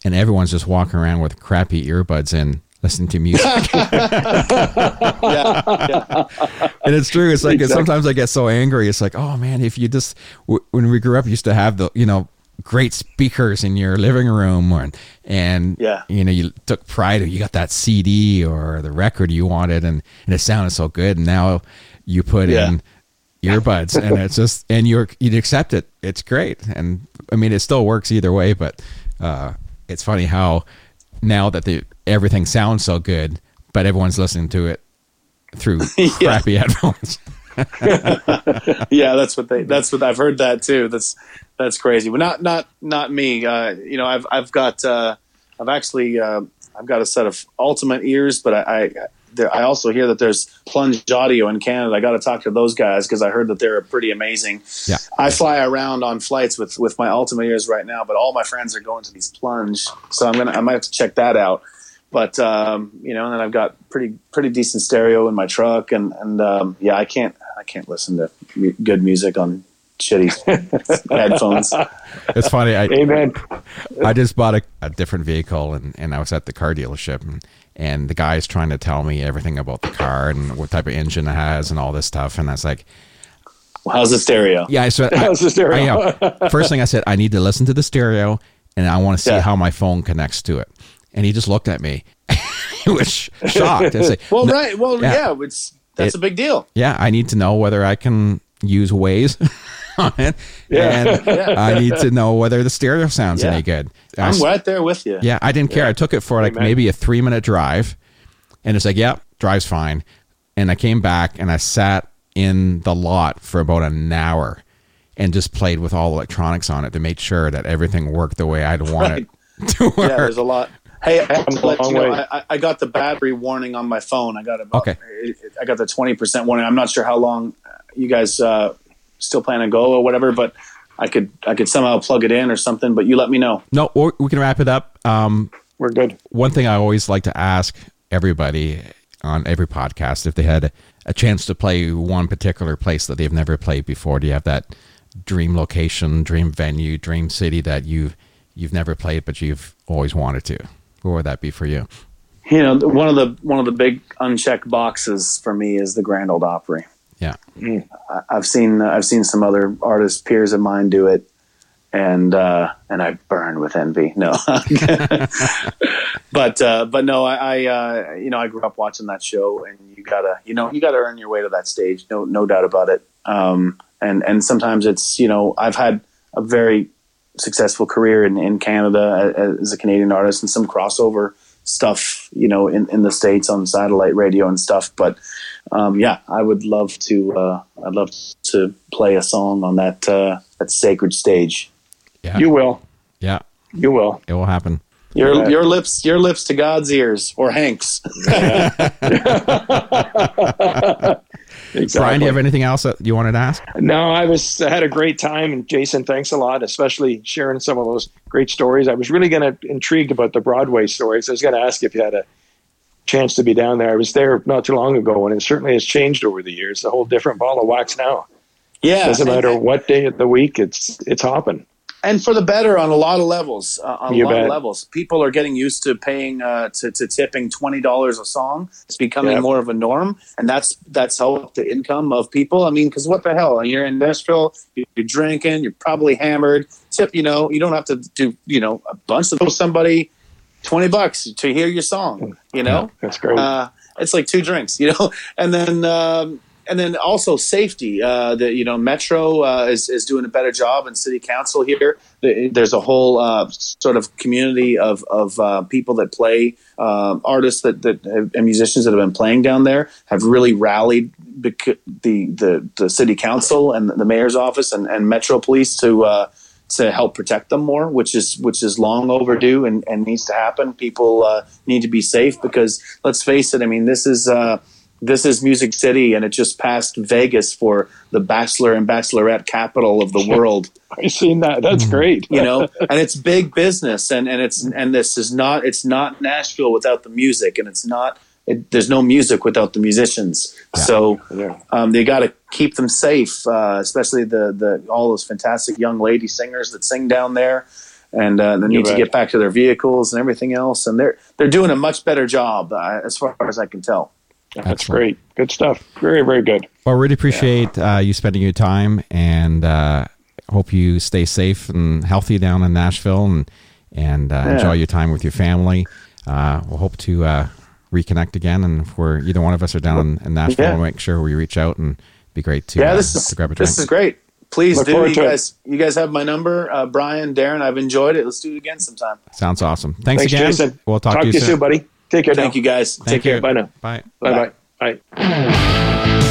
and everyone's just walking around with crappy earbuds in listening to music yeah, yeah. and it's true it's like exactly. sometimes i get so angry it's like oh man if you just when we grew up used to have the you know great speakers in your living room or, and yeah. you know you took pride you got that cd or the record you wanted and, and it sounded so good and now you put yeah. in earbuds and it's just and you're you'd accept it. It's great. And i mean it still works either way but uh, it's funny how now that the everything sounds so good but everyone's listening to it through crappy headphones. Yeah that's what they that's what i've heard that too. That's that's crazy. But not not not me. Uh, you know i've i've got uh, i've actually uh, i've got a set of ultimate ears but i, I there, I also hear that there's Plunge Audio in Canada. I got to talk to those guys because I heard that they're pretty amazing. Yeah. I fly around on flights with with my Ultimate ears right now, but all my friends are going to these Plunge, so I'm gonna I might have to check that out. But um, you know, and then I've got pretty pretty decent stereo in my truck, and and um, yeah, I can't I can't listen to m- good music on shitty headphones. It's funny. I, Amen. I just bought a, a, different vehicle and, and I was at the car dealership and, and the guy's trying to tell me everything about the car and what type of engine it has and all this stuff. And I was like, well, how's the stereo? Yeah, I how's the stereo? I, First thing I said, I need to listen to the stereo and I want to see yeah. how my phone connects to it. And he just looked at me. he was shocked. I well, no, right. Well, yeah, yeah it's, that's it, a big deal. Yeah, I need to know whether I can use Waze on it. Yeah. And yeah. I need to know whether the stereo sounds yeah. any good. I'm right there with you. Yeah, I didn't care. I took it for like Amen. maybe a three minute drive, and it's like, yep, yeah, drives fine. And I came back and I sat in the lot for about an hour and just played with all electronics on it to make sure that everything worked the way I'd want right. it to work. Yeah, there's a lot. Hey, I, you know, I, I, got the battery warning on my phone. I got about, okay. I got the twenty percent warning. I'm not sure how long you guys uh, still plan to go or whatever, but I could I could somehow plug it in or something. But you let me know. No, or we can wrap it up. Um, We're good. One thing I always like to ask everybody on every podcast if they had a chance to play one particular place that they've never played before. Do you have that dream location, dream venue, dream city that you've you've never played but you've always wanted to? What would that be for you? You know, one of the one of the big unchecked boxes for me is the Grand Ole Opry. Yeah. I've seen I've seen some other artists peers of mine do it, and uh, and I burn with envy. No, but uh, but no, I, I uh, you know I grew up watching that show, and you gotta you know you gotta earn your way to that stage. No no doubt about it. Um, and and sometimes it's you know I've had a very successful career in, in Canada as a Canadian artist and some crossover stuff you know in, in the states on satellite radio and stuff but um, yeah I would love to uh, I'd love to play a song on that uh, that sacred stage Yeah. You will. yeah. You will. It will happen. your Yeah. your lips your lips to God's ears or Hank's Exactly. Brian, do you have anything else that you wanted to ask? No, I was I had a great time, and Jason, thanks a lot, especially sharing some of those great stories. I was really going to intrigued about the Broadway stories. I was going to ask if you had a chance to be down there. I was there not too long ago, and it certainly has changed over the years. A whole different ball of wax now. yeah Doesn't matter what day of the week, it's it's hopping. and for the better on a lot of levels. Uh, on You a lot bet. of levels, people are getting used to paying uh, to, to tipping twenty dollars a song. It's becoming Yep. more of a norm, and that's that's helped the income of people. I mean, because what the hell? You're in Nashville, you're drinking, you're probably hammered. Tip, you know, you don't have to do you know a bunch of somebody twenty bucks to hear your song. You know, That's great. uh, it's like two drinks, you know, and then um, and then also safety. Uh, the you know Metro uh, is is doing a better job, and City Council here. There's a whole uh, sort of community of of uh, people that play um artists that that have, and musicians that have been playing down there have really rallied bec- the the the City Council and the mayor's office and, and Metro Police to. To help protect them more, which is which is long overdue and, and needs to happen. People uh, need to be safe because let's face it. I mean, this is uh, this is Music City, and it just passed Vegas for the Bachelor and Bachelorette capital of the world. I've seen that. That's great. You know, and it's big business, and and it's and this is not it's not Nashville without the music, and it's not. It, there's no music without the musicians. So Yeah. um, they got to keep them safe, uh, especially the the all those fantastic young lady singers that sing down there, and uh, they need to get back to their vehicles and everything else. And they're they're doing a much better job, uh, as far as I can tell. That's Excellent. great. Good stuff. Very, very good. Well, really appreciate uh, you spending your time, and uh, hope you stay safe and healthy down in Nashville, and and uh, Yeah. enjoy your time with your family. Uh, we'll hope to uh, reconnect again, and if we're either one of us are down in, in Nashville, Yeah. we'll make sure we reach out and be great to Yeah, uh, this is to grab a drink. this is great. Please Look do. You to it. guys, you guys have my number, uh, Brian, Darren. I've enjoyed it. Let's do it again sometime. Sounds awesome. Thanks, Thanks, again. Jason. We'll talk, to you soon. buddy. Take care. Thank now. you, guys. Thank Take care. you. Bye now. Bye. Bye bye. Bye.